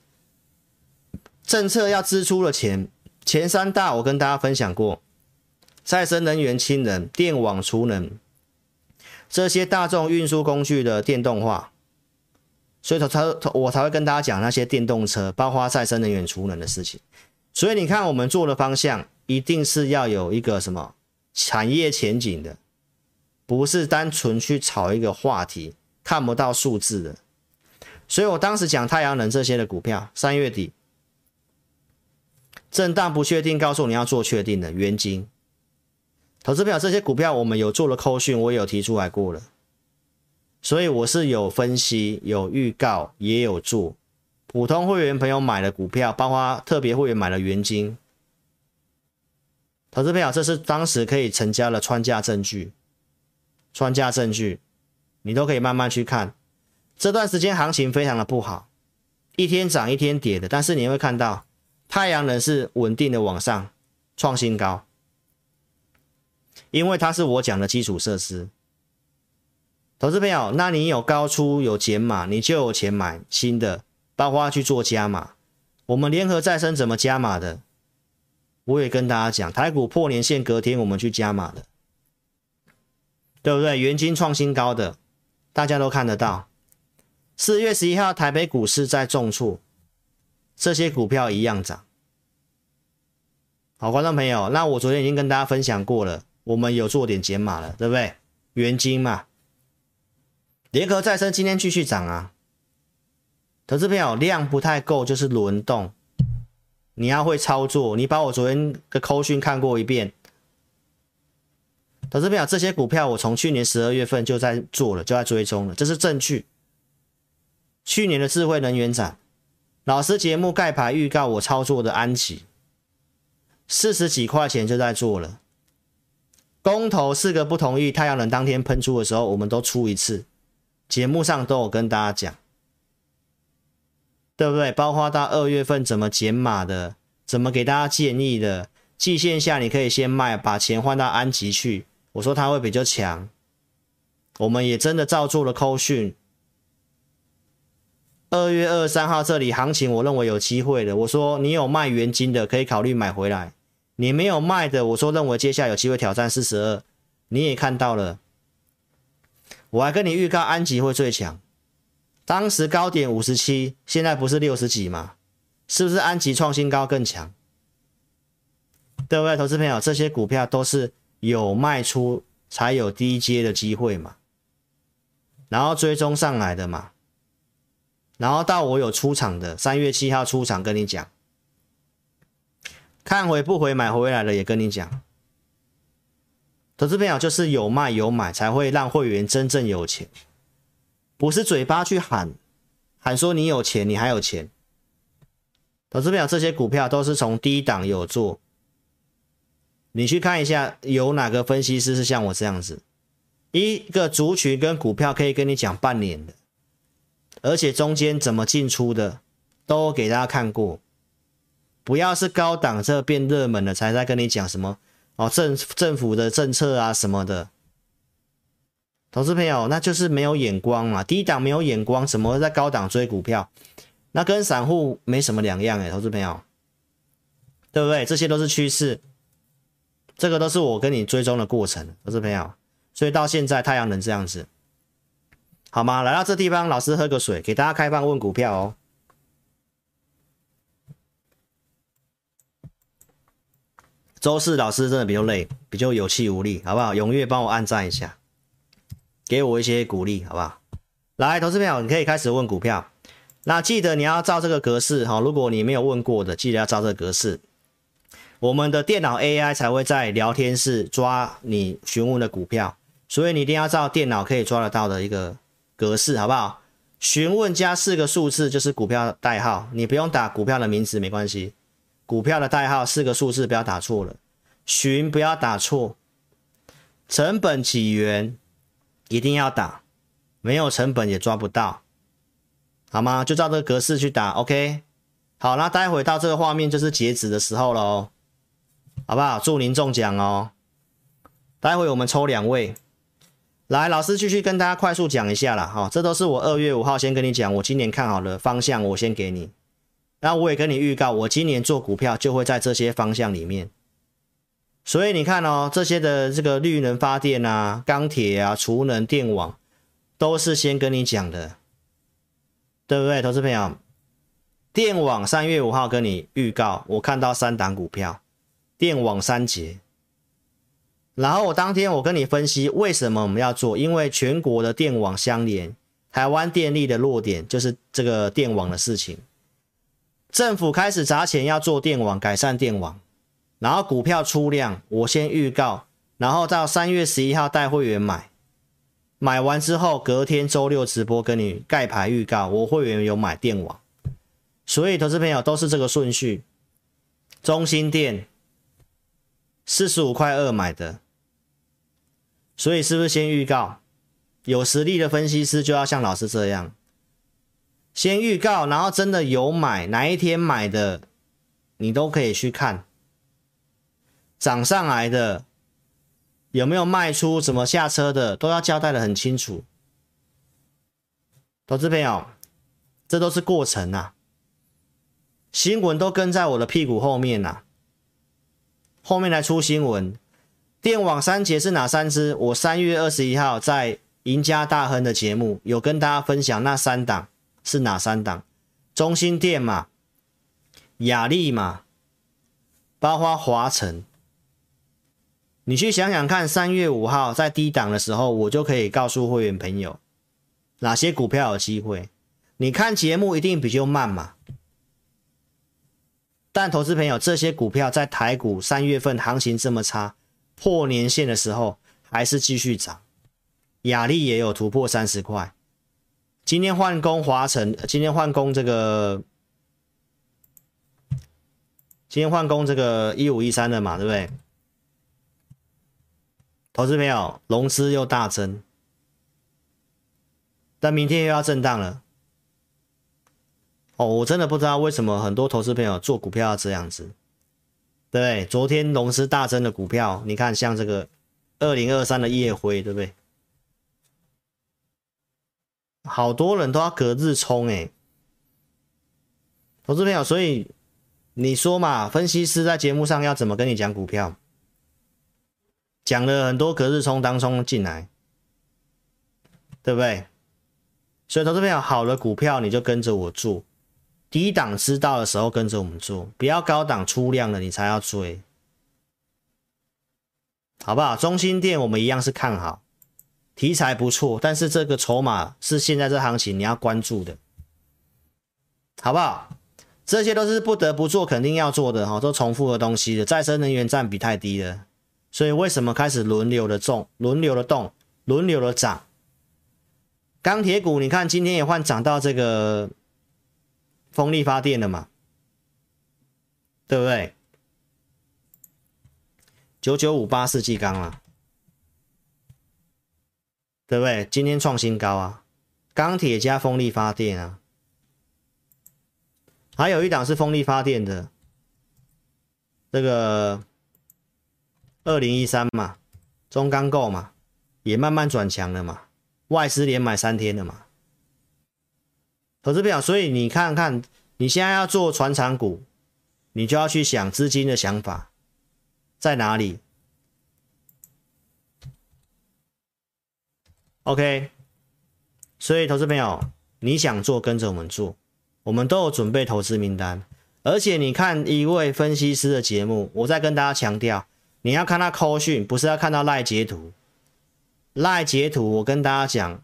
政策要支出的钱，前三大我跟大家分享过，再生能源、氢能、电网、储能，这些大众运输工具的电动化，所以才我才会跟大家讲那些电动车，包括再生能源、储能的事情。所以你看，我们做的方向一定是要有一个什么产业前景的，不是单纯去炒一个话题，看不到数字的。所以我当时讲太阳能这些的股票，三月底震荡不确定，告诉你要做确定的元晶。投资票这些股票我们有做了扣讯，我也有提出来过了，所以我是有分析、有预告，也有做。普通会员朋友买的股票，包括特别会员买的元金，投资票这是当时可以成交的穿价证据，穿价证据，你都可以慢慢去看。这段时间行情非常的不好，一天涨一天跌的，但是你会看到太阳能是稳定的往上创新高。因为它是我讲的基础设施，投资朋友，那你有高出有减码，你就有钱买新的，包括去做加码。我们联合再生怎么加码的？我也跟大家讲，台股破年线隔天我们去加码的，对不对？元金创新高的，大家都看得到。四月十一号台北股市在重挫，这些股票一样涨。好，观众朋友，那我昨天已经跟大家分享过了。我们有做点减码了，对不对？元晶嘛，联合再生今天继续涨啊。投资朋友量不太够，就是轮动，你要会操作。你把我昨天的扣讯看过一遍。投资朋友，这些股票我从去年十二月份就在做了，就在追踪了，这是证据。去年的智慧能源展，老师节目盖牌预告我操作的安琪，四十几块钱就在做了。公投四个不同意，太阳能当天喷出的时候，我们都出一次，节目上都有跟大家讲，对不对？包括到二月份怎么减码的，怎么给大家建议的，季线下你可以先卖，把钱换到安吉去。我说它会比较强，我们也真的照做了扣讯。二月二十三号这里行情，我认为有机会的。我说你有卖元金的，可以考虑买回来。你没有卖的，我说认为接下来有机会挑战四十二，你也看到了，我还跟你预告安吉会最强，当时高点五十七，现在不是六十几吗？是不是安吉创新高更强？对不对，投资朋友，这些股票都是有卖出才有低阶的机会嘛，然后追踪上来的嘛，然后到我有出场的三月七号出场跟你讲。看回不回买回来了，也跟你讲，投资朋友就是有卖有买才会让会员真正有钱，不是嘴巴去喊喊说你有钱，你还有钱。投资朋友这些股票都是从低档有做，你去看一下有哪个分析师是像我这样子，一个族群跟股票可以跟你讲半年的，而且中间怎么进出的都给大家看过。不要是高档这变热门了，才在跟你讲什么哦，政政府的政策啊什么的，投资朋友那就是没有眼光嘛，低档没有眼光，怎么在高档追股票？那跟散户没什么两样哎，投资朋友，对不对？这些都是趋势，这个都是我跟你追踪的过程，投资朋友，所以到现在太阳能这样子，好吗？来到这地方，老师喝个水，给大家开放问股票哦。周四老师真的比较累，比较有气无力，好不好？踊跃帮我按赞一下，给我一些鼓励，好不好？来，投资朋友，你可以开始问股票。那记得你要照这个格式哈，如果你没有问过的，记得要照这个格式。我们的电脑 AI 才会在聊天室抓你询问的股票，所以你一定要照电脑可以抓得到的一个格式，好不好？询问加四个数字就是股票代号，你不用打股票的名字，没关系。股票的代号四个数字不要打错了，询不要打错，成本几元一定要打，没有成本也抓不到，好吗？就照这个格式去打，OK。好，那待会到这个画面就是截止的时候了哦，好不好？祝您中奖哦！待会我们抽两位，来，老师继续跟大家快速讲一下啦。哈，这都是我二月五号先跟你讲，我今年看好的方向，我先给你。那我也跟你预告，我今年做股票就会在这些方向里面。所以你看哦，这些的这个绿能发电啊、钢铁啊、储能、电网，都是先跟你讲的，对不对，投资朋友？电网三月五号跟你预告，我看到三档股票，电网三节。然后我当天我跟你分析为什么我们要做，因为全国的电网相连，台湾电力的弱点就是这个电网的事情。政府开始砸钱要做电网，改善电网，然后股票出量，我先预告然后到三月十一号带会员买，买完之后隔天周六直播跟你盖牌预告，我会员有买电网，所以投资朋友都是这个顺序。中兴电四十五块二买的，所以是不是先预告？有实力的分析师就要像老师这样，先预告，然后真的有买，哪一天买的，你都可以去看。涨上来的有没有卖出？怎么下车的都要交代得很清楚。投资朋友，这都是过程啊，新闻都跟在我的屁股后面呐，后面来出新闻。电网三杰是哪三只？我三月二十一号在赢家大亨的节目有跟大家分享，那三档是哪三档？中心店嘛，雅力嘛，包括华城。你去想想看，三月五号在低档的时候，我就可以告诉会员朋友哪些股票有机会。你看节目一定比较慢嘛，但投资朋友，这些股票在台股三月份行情这么差，破年线的时候还是继续涨，亚力也有突破三十块。今天换工华晨，今天换工这个，今天换工这个一五一三的嘛，对不对？投资朋友，融资又大增，但明天又要震荡了。哦，我真的不知道为什么很多投资朋友做股票要这样子，对不对？昨天融资大增的股票，你看像这个二零二三的夜辉，对不对？好多人都要隔日冲哎，投资朋友，所以你说嘛，分析师在节目上要怎么跟你讲股票？讲了很多隔日冲当冲进来，对不对？所以投资朋友，好的股票你就跟着我做，低档知道的时候跟着我们做，不要高档出量了你才要追，好不好？中心店我们一样是看好，题材不错，但是这个筹码是现在这行情你要关注的，好不好？这些都是不得不做，肯定要做的哈，都重复的东西的，再生能源占比太低了。所以为什么开始轮流的重，轮流的动，轮流的涨？钢铁股你看今天也换涨到这个风力发电了嘛，对不对？九九五八世纪钢啊，对不对？今天创新高啊，钢铁加风力发电啊，还有一档是风力发电的这个。二零一三嘛，中钢构嘛，也慢慢转强了嘛，外资连买三天了嘛，投资表，所以你看看，你现在要做传产股，你就要去想资金的想法在哪里。OK，所以投资朋友，你想做跟着我们做，我们都有准备投资名单，而且你看一位分析师的节目，我再跟大家强调。你要看他扣讯，不是要看到赖截图。赖截图，我跟大家讲，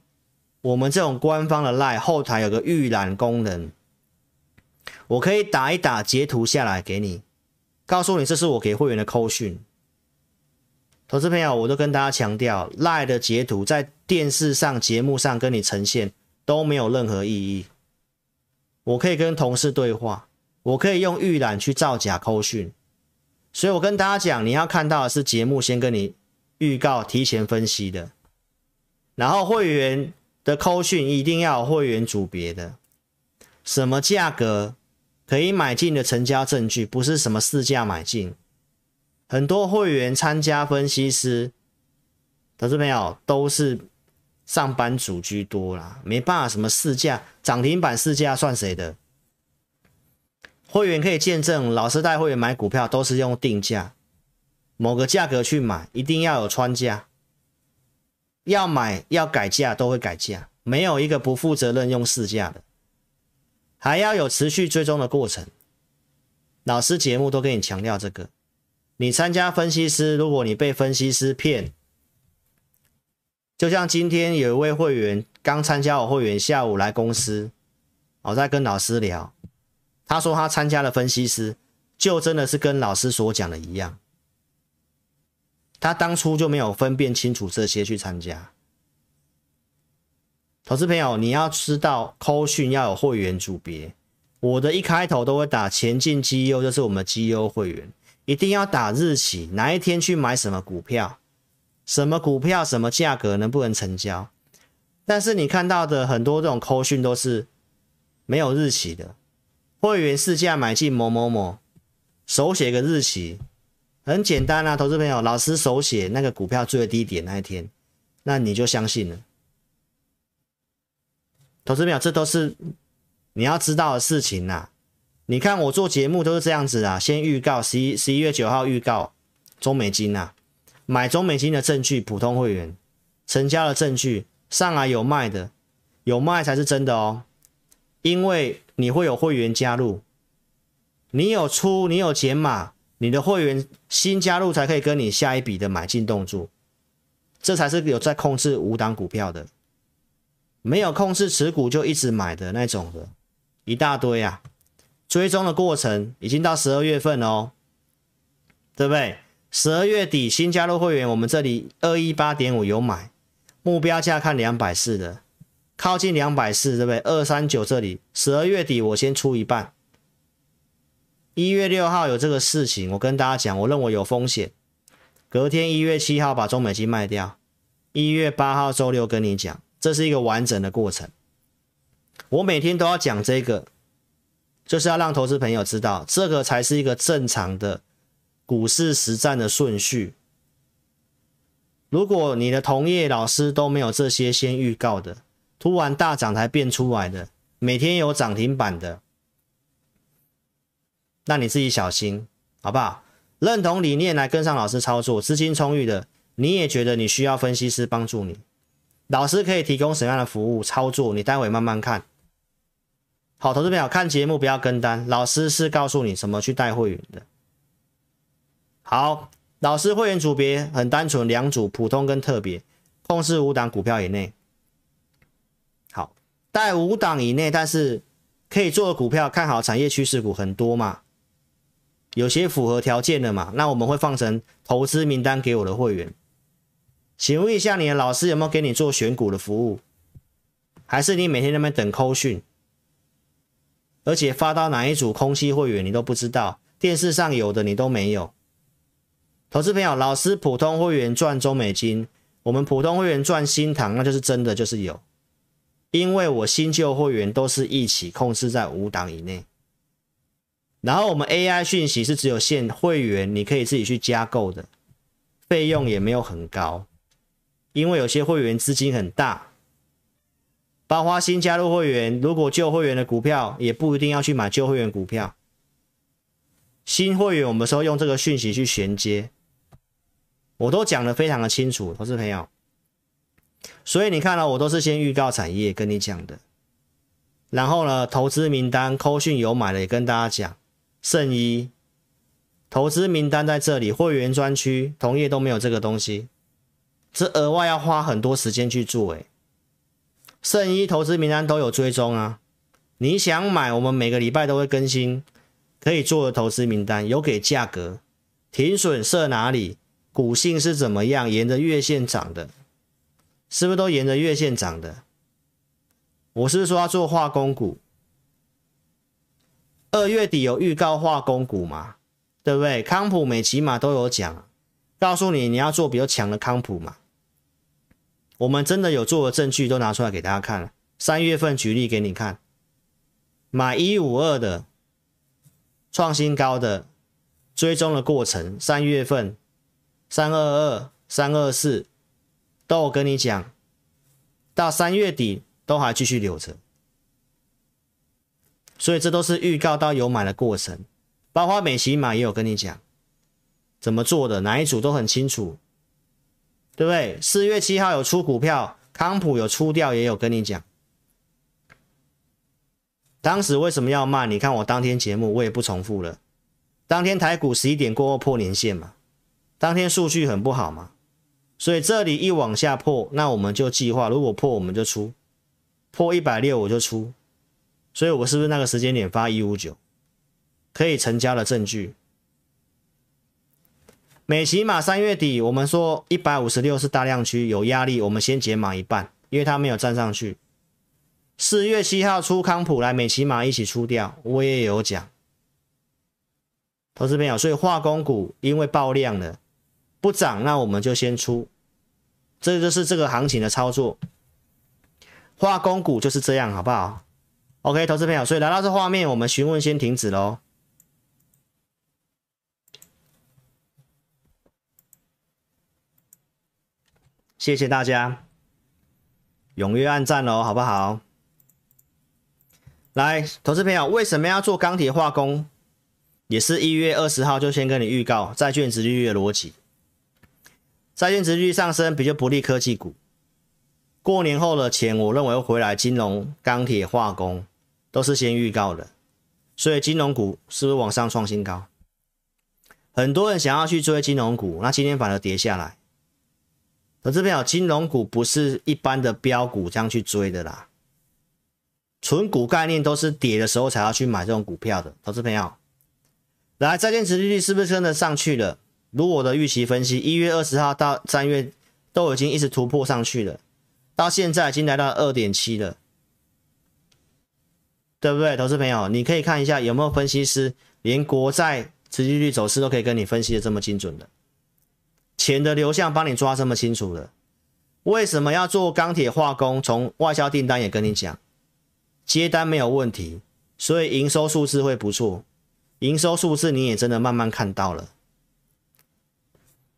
我们这种官方的赖后台有个预览功能，我可以打一打截图下来给你，告诉你这是我给会员的扣讯。投资朋友，我都跟大家强调，赖的截图在电视上节目上跟你呈现都没有任何意义。我可以跟同事对话，我可以用预览去造假扣讯。所以我跟大家讲，你要看到的是节目先跟你预告、提前分析的，然后会员的扣讯一定要有会员组别的，什么价格可以买进的成交证据，不是什么市价买进。很多会员参加分析师，投资朋友都是上班族居多啦，没办法，什么市价涨停板市价算谁的？会员可以见证，老师带会员买股票都是用定价，某个价格去买，一定要有穿价，要买要改价都会改价，没有一个不负责任用市价的，还要有持续追踪的过程。老师节目都跟你强调这个，你参加分析师，如果你被分析师骗，就像今天有一位会员刚参加我会员，下午来公司，我在跟老师聊。他说他参加了分析师，就真的是跟老师所讲的一样。他当初就没有分辨清楚这些去参加。投资朋友，你要知道扣讯要有会员组别，我的一开头都会打前进绩优，就是我们绩优会员，一定要打日期，哪一天去买什么股票，什么股票什么价格能不能成交。但是你看到的很多这种扣讯都是没有日期的，会员市价买进某某某，手写个日期，很简单啊，投资朋友，老师手写那个股票最低点那一天，那你就相信了。投资朋友，这都是你要知道的事情呐、你看我做节目都是这样子啊，先预告十一十一月九号预告中美金呐，买中美金的证据，普通会员成交的证据，上来有卖的，有卖才是真的哦。因为你会有会员加入，你有出，你有减码，你的会员新加入才可以跟你下一笔的买进动作，这才是有在控制五档股票的。没有控制持股就一直买的那种的，一大堆啊！追踪的过程已经到十二月份哦，对不对？十二月底新加入会员，我们这里二一八点五有买，目标价看两百四的，靠近两百四，对不对？二三九这里十二月底我先出一半，一月六号有这个事情，我跟大家讲，我认为有风险，隔天一月七号把中美金卖掉，一月八号周六跟你讲。这是一个完整的过程，我每天都要讲这个，就是要让投资朋友知道，这个才是一个正常的股市实战的顺序。如果你的同业老师都没有这些先预告的，突然大涨才变出来的，每天有涨停板的，那你自己小心，好不好？认同理念来跟上老师操作，资金充裕的，你也觉得你需要分析师帮助你。老师可以提供什么样的服务操作？你待会慢慢看。好，投资朋友看节目不要跟单，老师是告诉你什么去带会员的。好，老师会员组别很单纯，两组普通跟特别，控制五档股票以内。好，带五档以内，但是可以做的股票，看好产业趋势股很多嘛，有些符合条件的嘛，那我们会放成投资名单给我的会员。请问一下，你的老师有没有给你做选股的服务？还是你每天在那边等扣讯？而且发到哪一组空期会员你都不知道，电视上有的你都没有。投资朋友，老师普通会员赚中美金，我们普通会员赚新唐，那就是真的就是有，因为我新旧会员都是一起控制在五档以内。然后我们 AI 讯息是只有限会员，你可以自己去加购的，费用也没有很高。因为有些会员资金很大，包括新加入会员，如果旧会员的股票也不一定要去买旧会员股票。新会员我们说用这个讯息去衔接，我都讲得非常的清楚，投资朋友。所以你看了，我都是先预告产业跟你讲的，然后呢，投资名单扣讯有买的也跟大家讲，圣一投资名单在这里，会员专区同业都没有这个东西。这额外要花很多时间去做，诶，圣一投资名单都有追踪啊。你想买，我们每个礼拜都会更新可以做的投资名单，有给价格，停损设哪里，股性是怎么样，沿着月线涨的，是不是都沿着月线涨的？我是说要做化工股，二月底有预告化工股嘛，对不对？康普、美起码都有讲，告诉你你要做比较强的康普嘛。我们真的有做的证据都拿出来给大家看了。三月份举例给你看，买一五二的创新高的追踪的过程，三月份三二二、三二四都有跟你讲，到三月底都还继续留着，所以这都是预告到有买的过程，包括美琪玛也有跟你讲怎么做的，哪一组都很清楚。对不对？四月七号有出股票，康普有出掉，也有跟你讲。当时为什么要卖？你看我当天节目，我也不重复了。当天台股十一点过后破年线嘛，当天数据很不好嘛，所以这里一往下破，那我们就计划，如果破我们就出，破一百六我就出。所以我是不是那个时间点发一五九可以成交的证据？美琪玛三月底我们说一百五十六是大量区有压力，我们先减码一半，因为它没有站上去。四月七号出康普来美琪玛一起出掉，我也有讲。投资朋友，所以化工股因为爆量了不涨，那我们就先出。这就是这个行情的操作。化工股就是这样，好不好？OK，投资朋友，所以来到这画面，我们询问先停止喽。谢谢大家，踊跃按赞喽，好不好？来，投资朋友，为什么要做钢铁化工？也是一月二十号就先跟你预告，债券殖利率的逻辑。债券殖利率上升比较不利科技股。过年后的钱，我认为会回来，金融、钢铁、化工都是先预告的，所以金融股是不是往上创新高？很多人想要去追金融股，那今天反而跌下来。投资朋友，金融股不是一般的标股这样去追的啦，纯股概念都是跌的时候才要去买这种股票的。投资朋友，来，债券殖利率是不是真的上去了？如我的预期分析，一月二十号到三月都已经一直突破上去了，到现在已经来到二点七了，对不对？投资朋友，你可以看一下有没有分析师连国债殖利率走势都可以跟你分析的这么精准的。钱的流向帮你抓这么清楚了，为什么要做钢铁化工？从外销订单也跟你讲，接单没有问题，所以营收数字会不错。营收数字你也真的慢慢看到了，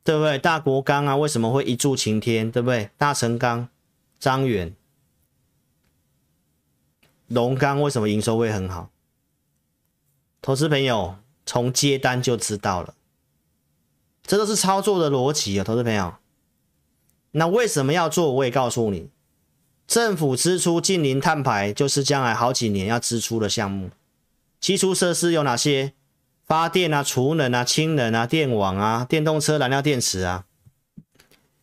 对不对？大国钢啊，为什么会一柱擎天？对不对？大成钢、张远、龙钢为什么营收会很好？投资朋友从接单就知道了。这都是操作的逻辑啊，投资朋友。那为什么要做？我也告诉你，政府支出近零碳排就是将来好几年要支出的项目。基础设施有哪些？发电啊、储能啊、氢能啊、电网啊、电动车燃料电池啊、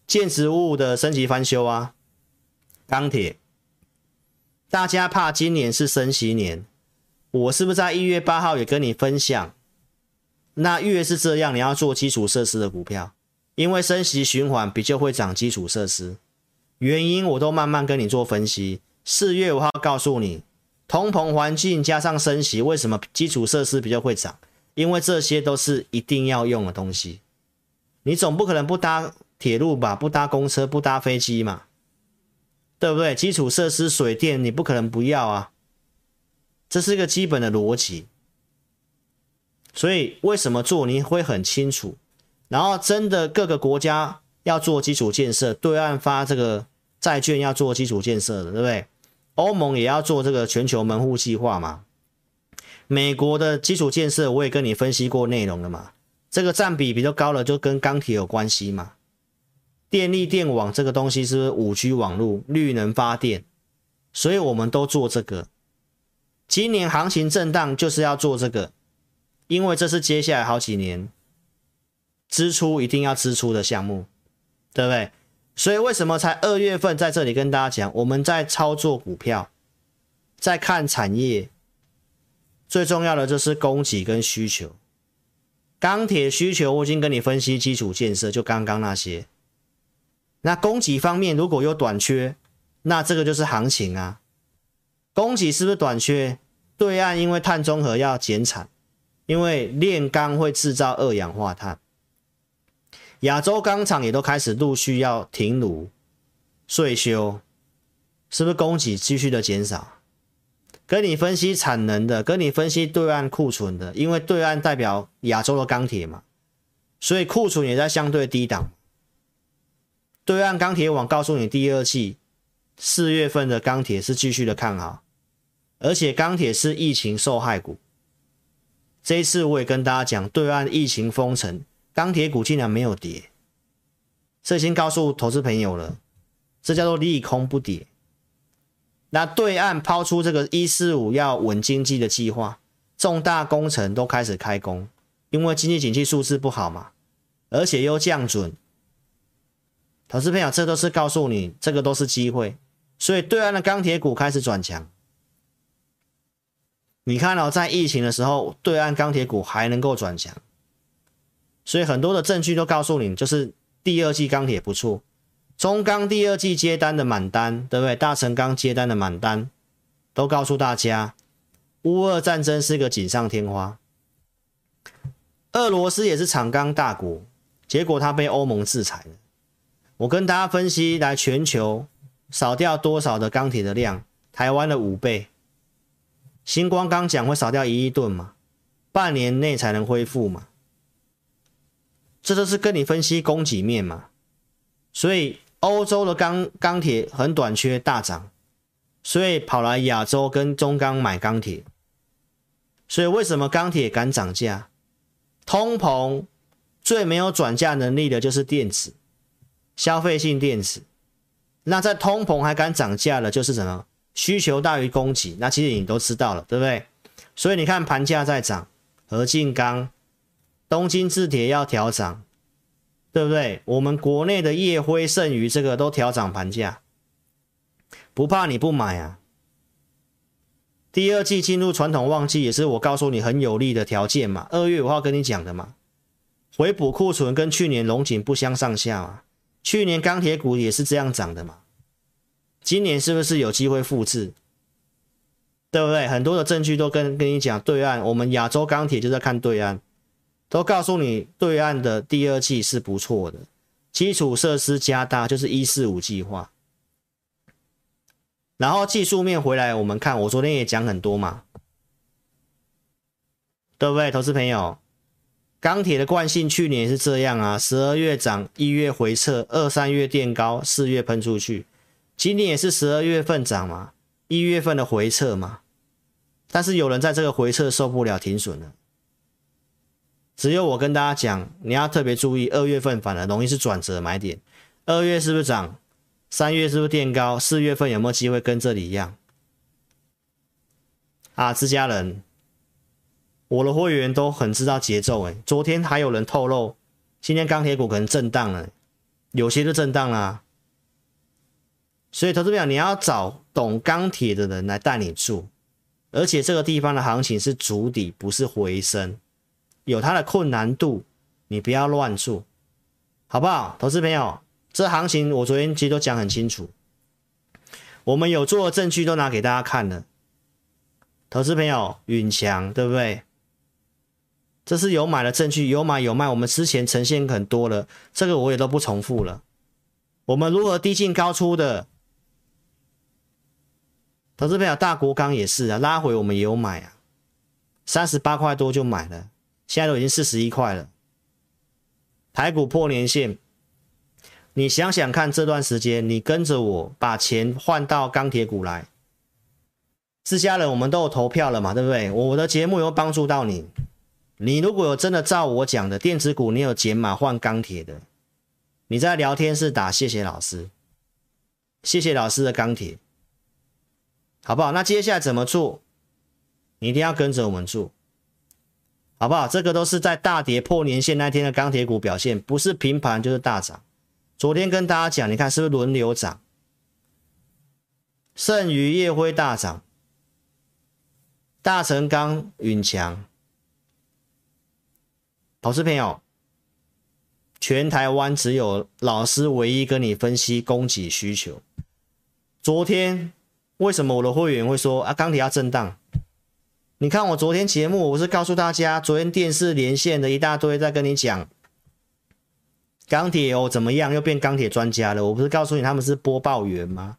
建筑物的升级翻修啊、钢铁。大家怕今年是升息年，我是不是在一月八号也跟你分享？那越是这样，你要做基础设施的股票，因为升息循环比较会涨基础设施。原因我都慢慢跟你做分析。四月五号告诉你，通膨环境加上升息，为什么基础设施比较会涨？因为这些都是一定要用的东西。你总不可能不搭铁路吧？不搭公车，不搭飞机嘛？对不对？基础设施、水电，你不可能不要啊。这是一个基本的逻辑。所以为什么做你会很清楚，然后真的各个国家要做基础建设，对岸发这个债券要做基础建设的，对不对？欧盟也要做这个全球门户计划嘛。美国的基础建设我也跟你分析过内容了嘛，这个占比比较高了，就跟钢铁有关系嘛。电力电网这个东西是不是五 G 网络、绿能发电？所以我们都做这个。今年行情震荡就是要做这个。因为这是接下来好几年支出一定要支出的项目，对不对？所以为什么才二月份在这里跟大家讲，我们在操作股票，在看产业，最重要的就是供给跟需求。钢铁需求我已经跟你分析基础建设，就刚刚那些。那供给方面如果有短缺，那这个就是行情啊。供给是不是短缺？对岸因为碳中和要减产。因为炼钢会制造二氧化碳，亚洲钢厂也都开始陆续要停炉、岁修，是不是供给继续的减少？跟你分析产能的，跟你分析对岸库存的，因为对岸代表亚洲的钢铁嘛，所以库存也在相对低档。对岸钢铁网告诉你，第二季四月份的钢铁是继续的看好，而且钢铁是疫情受害股。这一次我也跟大家讲，对岸疫情封城，钢铁股竟然没有跌，这已经告诉投资朋友了，这叫做利空不跌。那对岸抛出这个一四五要稳经济的计划，重大工程都开始开工，因为经济景气数字不好嘛，而且又降准，投资朋友，这都是告诉你，这个都是机会，所以对岸的钢铁股开始转强。你看到、哦、在疫情的时候，对岸钢铁股还能够转强，所以很多的证据都告诉你，就是第二季钢铁不错，中钢第二季接单的满单，对不对？大成钢接单的满单，都告诉大家，乌俄战争是个锦上添花。俄罗斯也是厂钢大国，结果他被欧盟制裁了。我跟大家分析，来全球少掉多少的钢铁的量？台湾的五倍。新光刚讲会少掉一亿吨嘛，半年内才能恢复嘛。这都是跟你分析供给面嘛。所以欧洲的钢钢铁很短缺，大涨，所以跑来亚洲跟中钢买钢铁。所以为什么钢铁敢涨价？通膨最没有转嫁能力的就是电子。消费性电子，那在通膨还敢涨价的，就是什么？需求大于供给。那其实你都知道了，对不对？所以你看盘价在涨，合进钢、东京制铁要调涨，对不对？我们国内的烨辉、剩余这个都调涨盘价，不怕你不买啊。第二季进入传统旺季，也是我告诉你很有利的条件嘛。二月五号跟你讲的嘛，回补库存跟去年龙井不相上下嘛。去年钢铁股也是这样涨的嘛，今年是不是有机会复制？对不对？很多的证据都跟跟你讲，对岸我们亚洲钢铁就在看对岸，都告诉你对岸的第二季是不错的，基础设施加大就是一四五计划。然后技术面回来，我们看我昨天也讲很多嘛，对不对，投资朋友？钢铁的惯性去年也是这样啊，十二月涨，一月回撤，二三月垫高，四月喷出去。今年也是十二月份涨嘛，一月份的回撤嘛。但是有人在这个回撤受不了，停损了。只有我跟大家讲，你要特别注意，二月份反而容易是转折买点。二月是不是涨？三月是不是垫高？四月份有没有机会跟这里一样？啊，自家人。我的会员都很知道节奏诶，昨天还有人透露，今天钢铁股可能震荡了，有些就震荡啦。所以投资朋友你要找懂钢铁的人来带你做，而且这个地方的行情是筑底，不是回升，有它的困难度，你不要乱做，好不好？投资朋友，这行情我昨天其实都讲很清楚，我们有做的证据都拿给大家看了。投资朋友，允强对不对？这是有买的证据，有买有卖。我们之前呈现很多了，这个我也都不重复了。我们如何低进高出的？投资朋友，大国钢也是啊，拉回我们也有买啊，三十八块多就买了，现在都已经四十一块了。台股破年线，你想想看，这段时间你跟着我把钱换到钢铁股来，自家人我们都有投票了嘛，对不对？我的节目有帮助到你。你如果有真的照我讲的电子股，你有减码换钢铁的，你在聊天室打谢谢老师，谢谢老师的钢铁，好不好？那接下来怎么做？你一定要跟着我们做，好不好？这个都是在大跌破年线那天的钢铁股表现，不是平盘就是大涨。昨天跟大家讲，你看是不是轮流涨？盛余、烨辉大涨，大成钢、允强。投资朋友，全台湾只有老师唯一跟你分析供给需求。昨天为什么我的会员会说啊，钢铁要震荡？你看我昨天节目，我不是告诉大家，昨天电视连线的一大堆在跟你讲钢铁哦怎么样，又变钢铁专家了。我不是告诉你他们是播报员吗？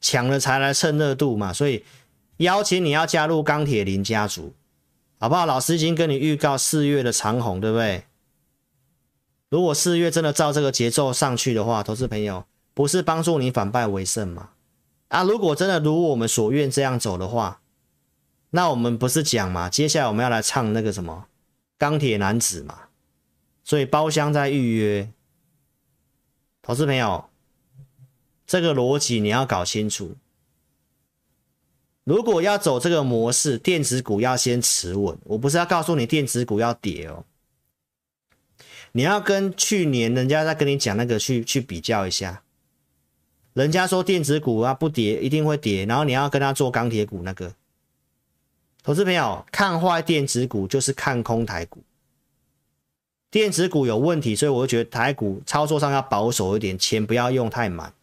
抢了才来蹭热度嘛，所以邀请你要加入钢铁林家族。好不好？老师已经跟你预告四月的长虹，对不对？如果四月真的照这个节奏上去的话，投资朋友不是帮助你反败为胜吗？啊，如果真的如我们所愿这样走的话，那我们不是讲嘛？接下来我们要来唱那个什么钢铁男子嘛？所以包厢在预约，投资朋友，这个逻辑你要搞清楚。如果要走这个模式，电子股要先持稳。我不是要告诉你电子股要跌哦，你要跟去年人家在跟你讲那个去去比较一下。人家说电子股啊不跌一定会跌，然后你要跟他做钢铁股那个。投资朋友看坏电子股就是看空台股，电子股有问题，所以我就觉得台股操作上要保守一点，钱不要用太满，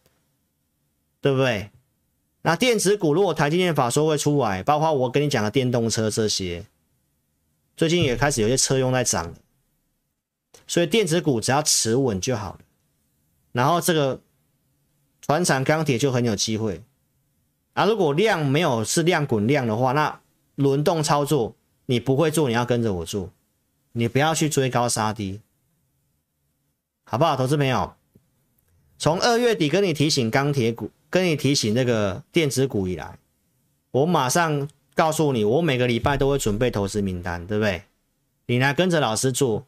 对不对？那电子股如果台积电法说会出来，包括我跟你讲的电动车这些，最近也开始有些车用在涨，所以电子股只要持稳就好了。然后这个船产钢铁就很有机会啊！如果量没有是量滚量的话，那轮动操作你不会做，你要跟着我做。你不要去追高杀低，好不好，投资朋友？从二月底跟你提醒钢铁股，跟你提醒那个电子股以来，我马上告诉你，我每个礼拜都会准备投资名单，对不对？你来跟着老师做，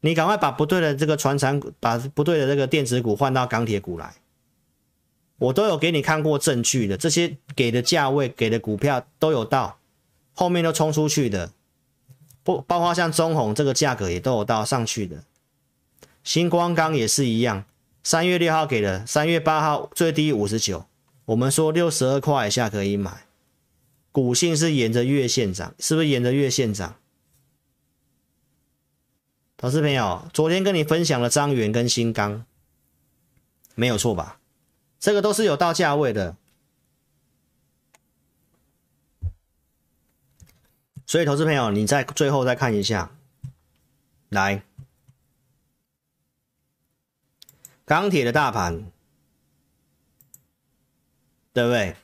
你赶快把不对的这个船产股，把不对的这个电子股换到钢铁股来，我都有给你看过证据的，这些给的价位、给的股票都有到，后面都冲出去的。不，包括像中鸿这个价格也都有到上去的，新光钢也是一样，三月六号给的，三月八号最低五十九，我们说六十二块以下可以买，股性是沿着月线涨，是不是沿着月线涨？投资朋友，昨天跟你分享了张元跟新钢，没有错吧？这个都是有到价位的。所以，投资朋友，你在最后再看一下，来，钢铁的大盘，对不对？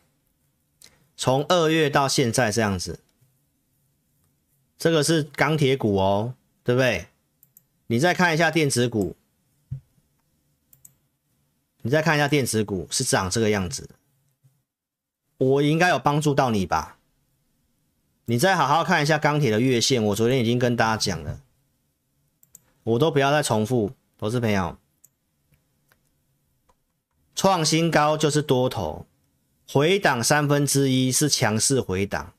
从二月到现在这样子，这个是钢铁股哦，对不对？你再看一下电子股，你再看一下电子股是长这个样子，我应该有帮助到你吧？你再好好看一下钢铁的月线，我昨天已经跟大家讲了，我都不要再重复。投资朋友，创新高就是多头，回档三分之一是强势回档，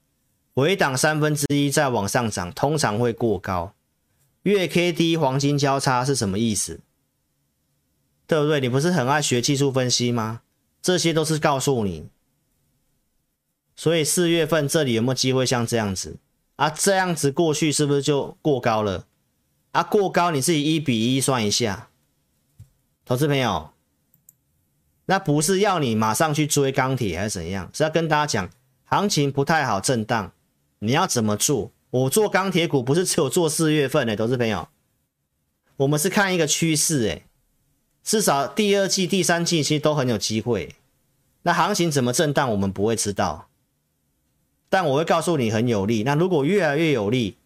回档三分之一再往上涨，通常会过高。月 K D 黄金交叉是什么意思？对不对？你不是很爱学技术分析吗？这些都是告诉你。所以四月份这里有没有机会像这样子啊？这样子过去是不是就过高了？啊，过高你自己一比一算一下，投资朋友，那不是要你马上去追钢铁还是怎样？是要跟大家讲，行情不太好，震荡，你要怎么做？我做钢铁股不是只有做四月份的，投资朋友，我们是看一个趋势，哎，至少第二季、第三季其实都很有机会。那行情怎么震荡，我们不会知道。但我会告诉你很有利。那如果越来越有利，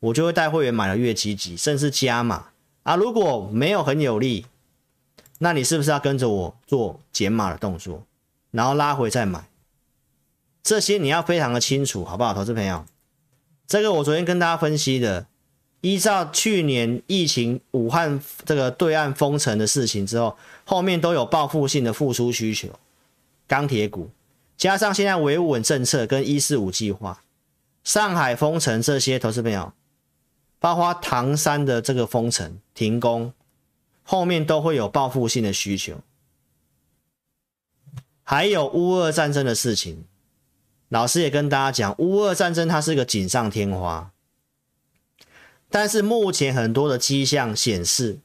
我就会带会员买的越积极，甚至加码啊。如果没有很有利，那你是不是要跟着我做减码的动作，然后拉回再买？这些你要非常的清楚，好不好，投资朋友？这个我昨天跟大家分析的，依照去年疫情武汉这个对岸封城的事情之后，后面都有报复性的复苏需求，钢铁股。加上现在维稳政策跟一四五计划，上海封城这些投资朋友，包括唐山的这个封城停工，后面都会有报复性的需求。还有乌俄战争的事情，老师也跟大家讲，乌俄战争它是一个锦上添花，但是目前很多的迹象显示，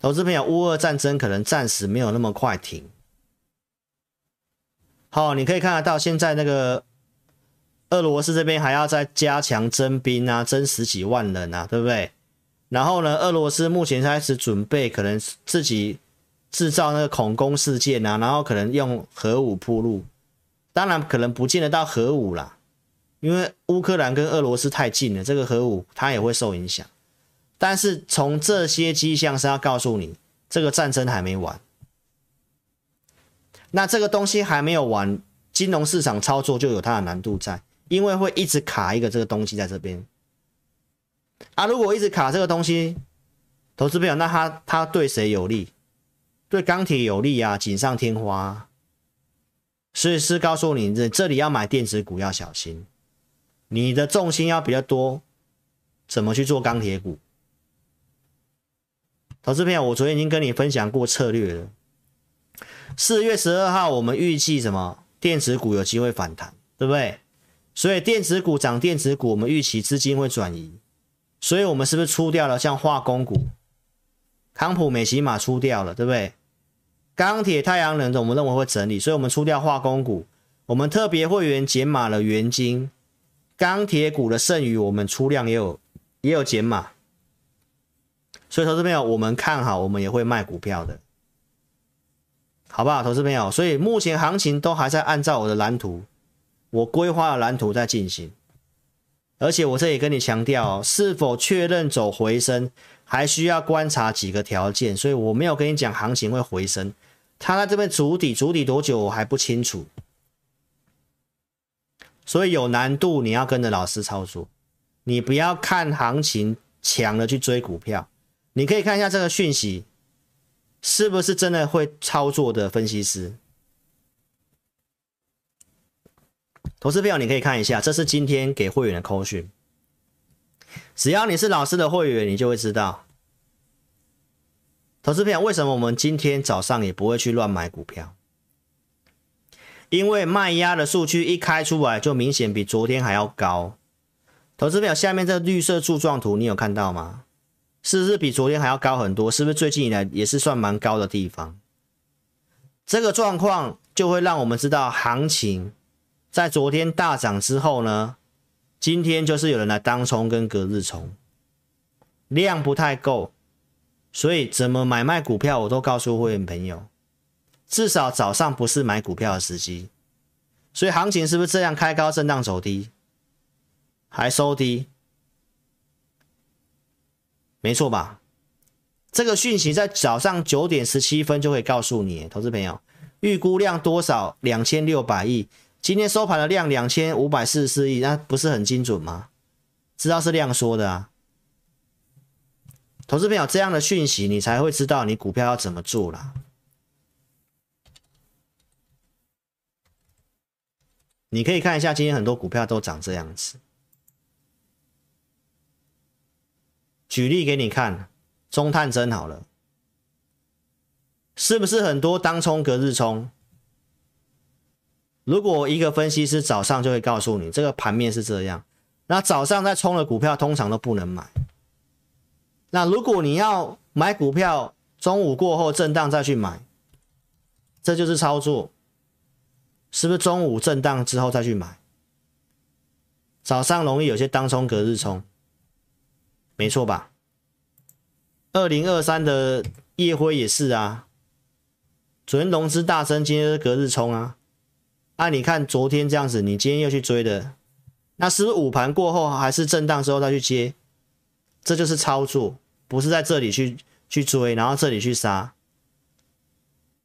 投资朋友，乌俄战争可能暂时没有那么快停。好，你可以看得到，现在那个俄罗斯这边还要再加强征兵啊，征十几万人啊，对不对？然后呢，俄罗斯目前开始准备，可能自己制造那个恐攻事件啊，然后可能用核武铺路。当然，可能不见得到核武啦，因为乌克兰跟俄罗斯太近了，这个核武它也会受影响。但是从这些迹象是要告诉你，这个战争还没完。那这个东西还没有完，金融市场操作就有它的难度在，因为会一直卡一个这个东西在这边。啊，如果一直卡这个东西，投资朋友，那他他对谁有利？对钢铁有利啊，锦上添花。所以是告诉你，这这里要买电子股要小心，你的重心要比较多，怎么去做钢铁股？投资朋友，我昨天已经跟你分享过策略了。四月十二号，我们预计什么？电子股有机会反弹，对不对？所以电子股涨，电子股我们预期资金会转移，所以我们是不是出掉了像化工股、康普、美琪玛出掉了，对不对？钢铁、太阳能的，我们认为会整理，所以我们出掉化工股。我们特别会员减码了元金、钢铁股的剩余，我们出量也有也有减码。所以投资朋友，我们看好，我们也会卖股票的，好不好？投资朋友，所以目前行情都还在按照我的蓝图，我规划的蓝图在进行。而且我这里跟你强调，是否确认走回升，还需要观察几个条件。所以我没有跟你讲行情会回升，它在这边筑底，筑底多久我还不清楚。所以有难度，你要跟着老师操作，你不要看行情强了去追股票。你可以看一下这个讯息，是不是真的会操作的分析师？投资票你可以看一下，这是今天给会员的扣讯。只要你是老师的会员，你就会知道。投资票为什么我们今天早上也不会去乱买股票？因为卖压的数据一开出来，就明显比昨天还要高。投资票下面这绿色柱状图，你有看到吗？是不是比昨天还要高很多？是不是最近以来也是算蛮高的地方？这个状况就会让我们知道，行情在昨天大涨之后呢，今天就是有人来当冲跟隔日冲，量不太够，所以怎么买卖股票，我都告诉会员朋友，至少早上不是买股票的时机。所以行情是不是这样开高震荡走低，还收低？没错吧？这个讯息在早上九点十七分就会告诉你，投资朋友，预估量多少？两千六百亿。今天收盘的量两千五百四十四亿，那不是很精准吗？知道是量说的啊。投资朋友，这样的讯息你才会知道你股票要怎么做啦。你可以看一下，今天很多股票都长这样子。举例给你看，中探针好了，是不是很多当冲隔日冲？如果一个分析师早上就会告诉你这个盘面是这样，那早上在冲的股票通常都不能买。那如果你要买股票，中午过后震荡再去买，这就是操作，是不是中午震荡之后再去买？早上容易有些当冲隔日冲。没错吧？二零二三的夜辉也是啊，昨天融资大升，今天是隔日冲啊。啊，你看昨天这样子，你今天又去追的，那是不是午盘过后还是震荡之后再去接？这就是操作，不是在这里去去追，然后这里去杀。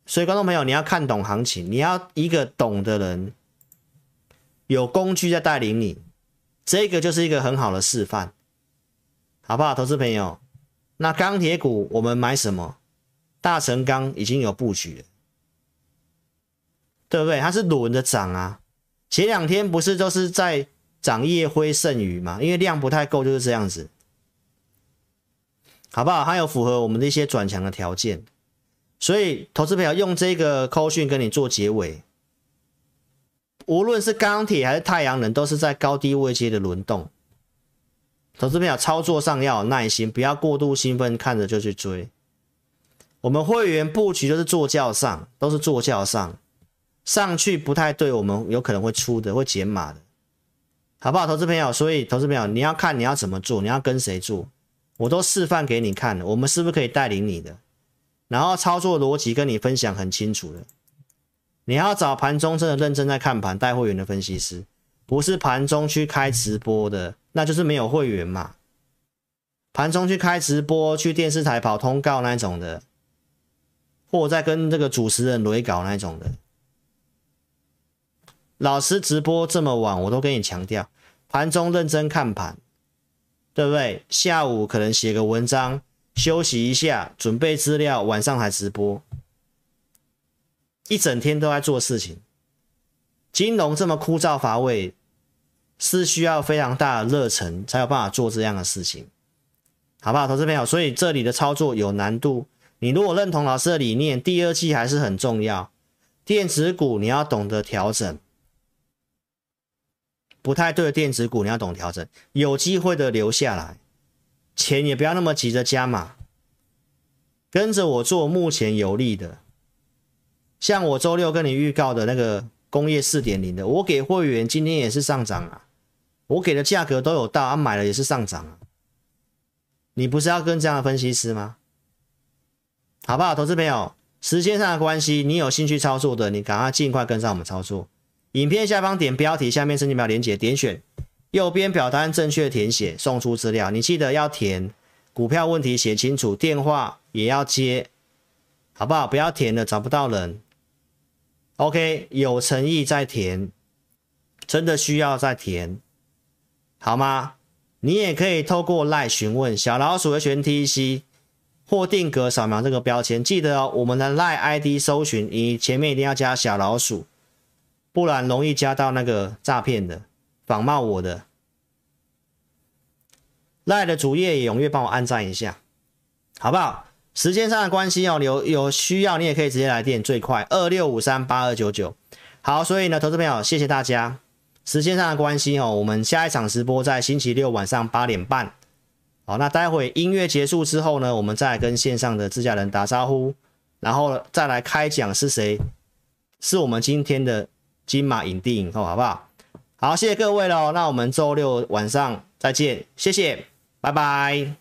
所以观众朋友，你要看懂行情，你要一个懂的人，有工具在带领你，这个就是一个很好的示范。好不好，投资朋友？那钢铁股我们买什么？大成钢已经有布局了，对不对？它是轮着涨啊。前两天不是都是在涨烨辉剩余嘛？因为量不太够，就是这样子。好不好？还有符合我们的一些转强的条件，所以投资朋友用这个扣讯跟你做结尾。无论是钢铁还是太阳能，都是在高低位阶的轮动。投资朋友操作上要有耐心，不要过度兴奋，看着就去追。我们会员布局都是坐轿上，都是坐轿上，上去不太对，我们有可能会出的，会减码的，好不好？投资朋友，所以投资朋友你要看你要怎么做，你要跟谁做，我都示范给你看了，我们是不是可以带领你的？然后操作逻辑跟你分享很清楚的。你要找盘中真的认真在看盘带会员的分析师，不是盘中去开直播的。那就是没有会员嘛，盘中去开直播，去电视台跑通告那种的，或在跟这个主持人雷搞那种的。老师直播这么晚，我都跟你强调，盘中认真看盘，对不对？下午可能写个文章，休息一下，准备资料，晚上才直播，一整天都在做事情。金融这么枯燥乏味。是需要非常大的热忱才有办法做这样的事情，好不好，投资朋友？所以这里的操作有难度。你如果认同老师的理念，第二季还是很重要。电子股你要懂得调整，不太对的电子股你要懂调整，有机会的留下来，钱也不要那么急着加码，跟着我做目前有利的。像我周六跟你预告的那个工业四点零的，我给会员今天也是上涨啊，我给的价格都有到，啊买了也是上涨啊。你不是要跟这样的分析师吗？好不好，投资朋友？时间上的关系，你有兴趣操作的，你赶快尽快跟上我们操作。影片下方点标题，下面申请表连结，点选右边表单正确填写，送出资料。你记得要填股票问题写清楚，电话也要接，好不好？不要填了找不到人。OK，有诚意再填，真的需要再填，好吗？你也可以透过 lie 询问小老鼠的全 TC。或定格扫描这个标签，记得哦，我们的 lie ID 搜寻，你前面一定要加小老鼠，不然容易加到那个诈骗的、仿冒我的。赖的主页也踊跃帮我按赞一下，好不好？时间上的关系哦，有有需要你也可以直接来电，最快二六五三八二九九。好，所以呢，投资朋友，谢谢大家。时间上的关系哦，我们下一场直播在星期六晚上八点半。好，那待会音乐结束之后呢，我们再跟线上的自家人打招呼，然后再来开讲是谁，是我们今天的金马影帝影后，好不好？好，谢谢各位喽，那我们周六晚上再见，谢谢，拜拜。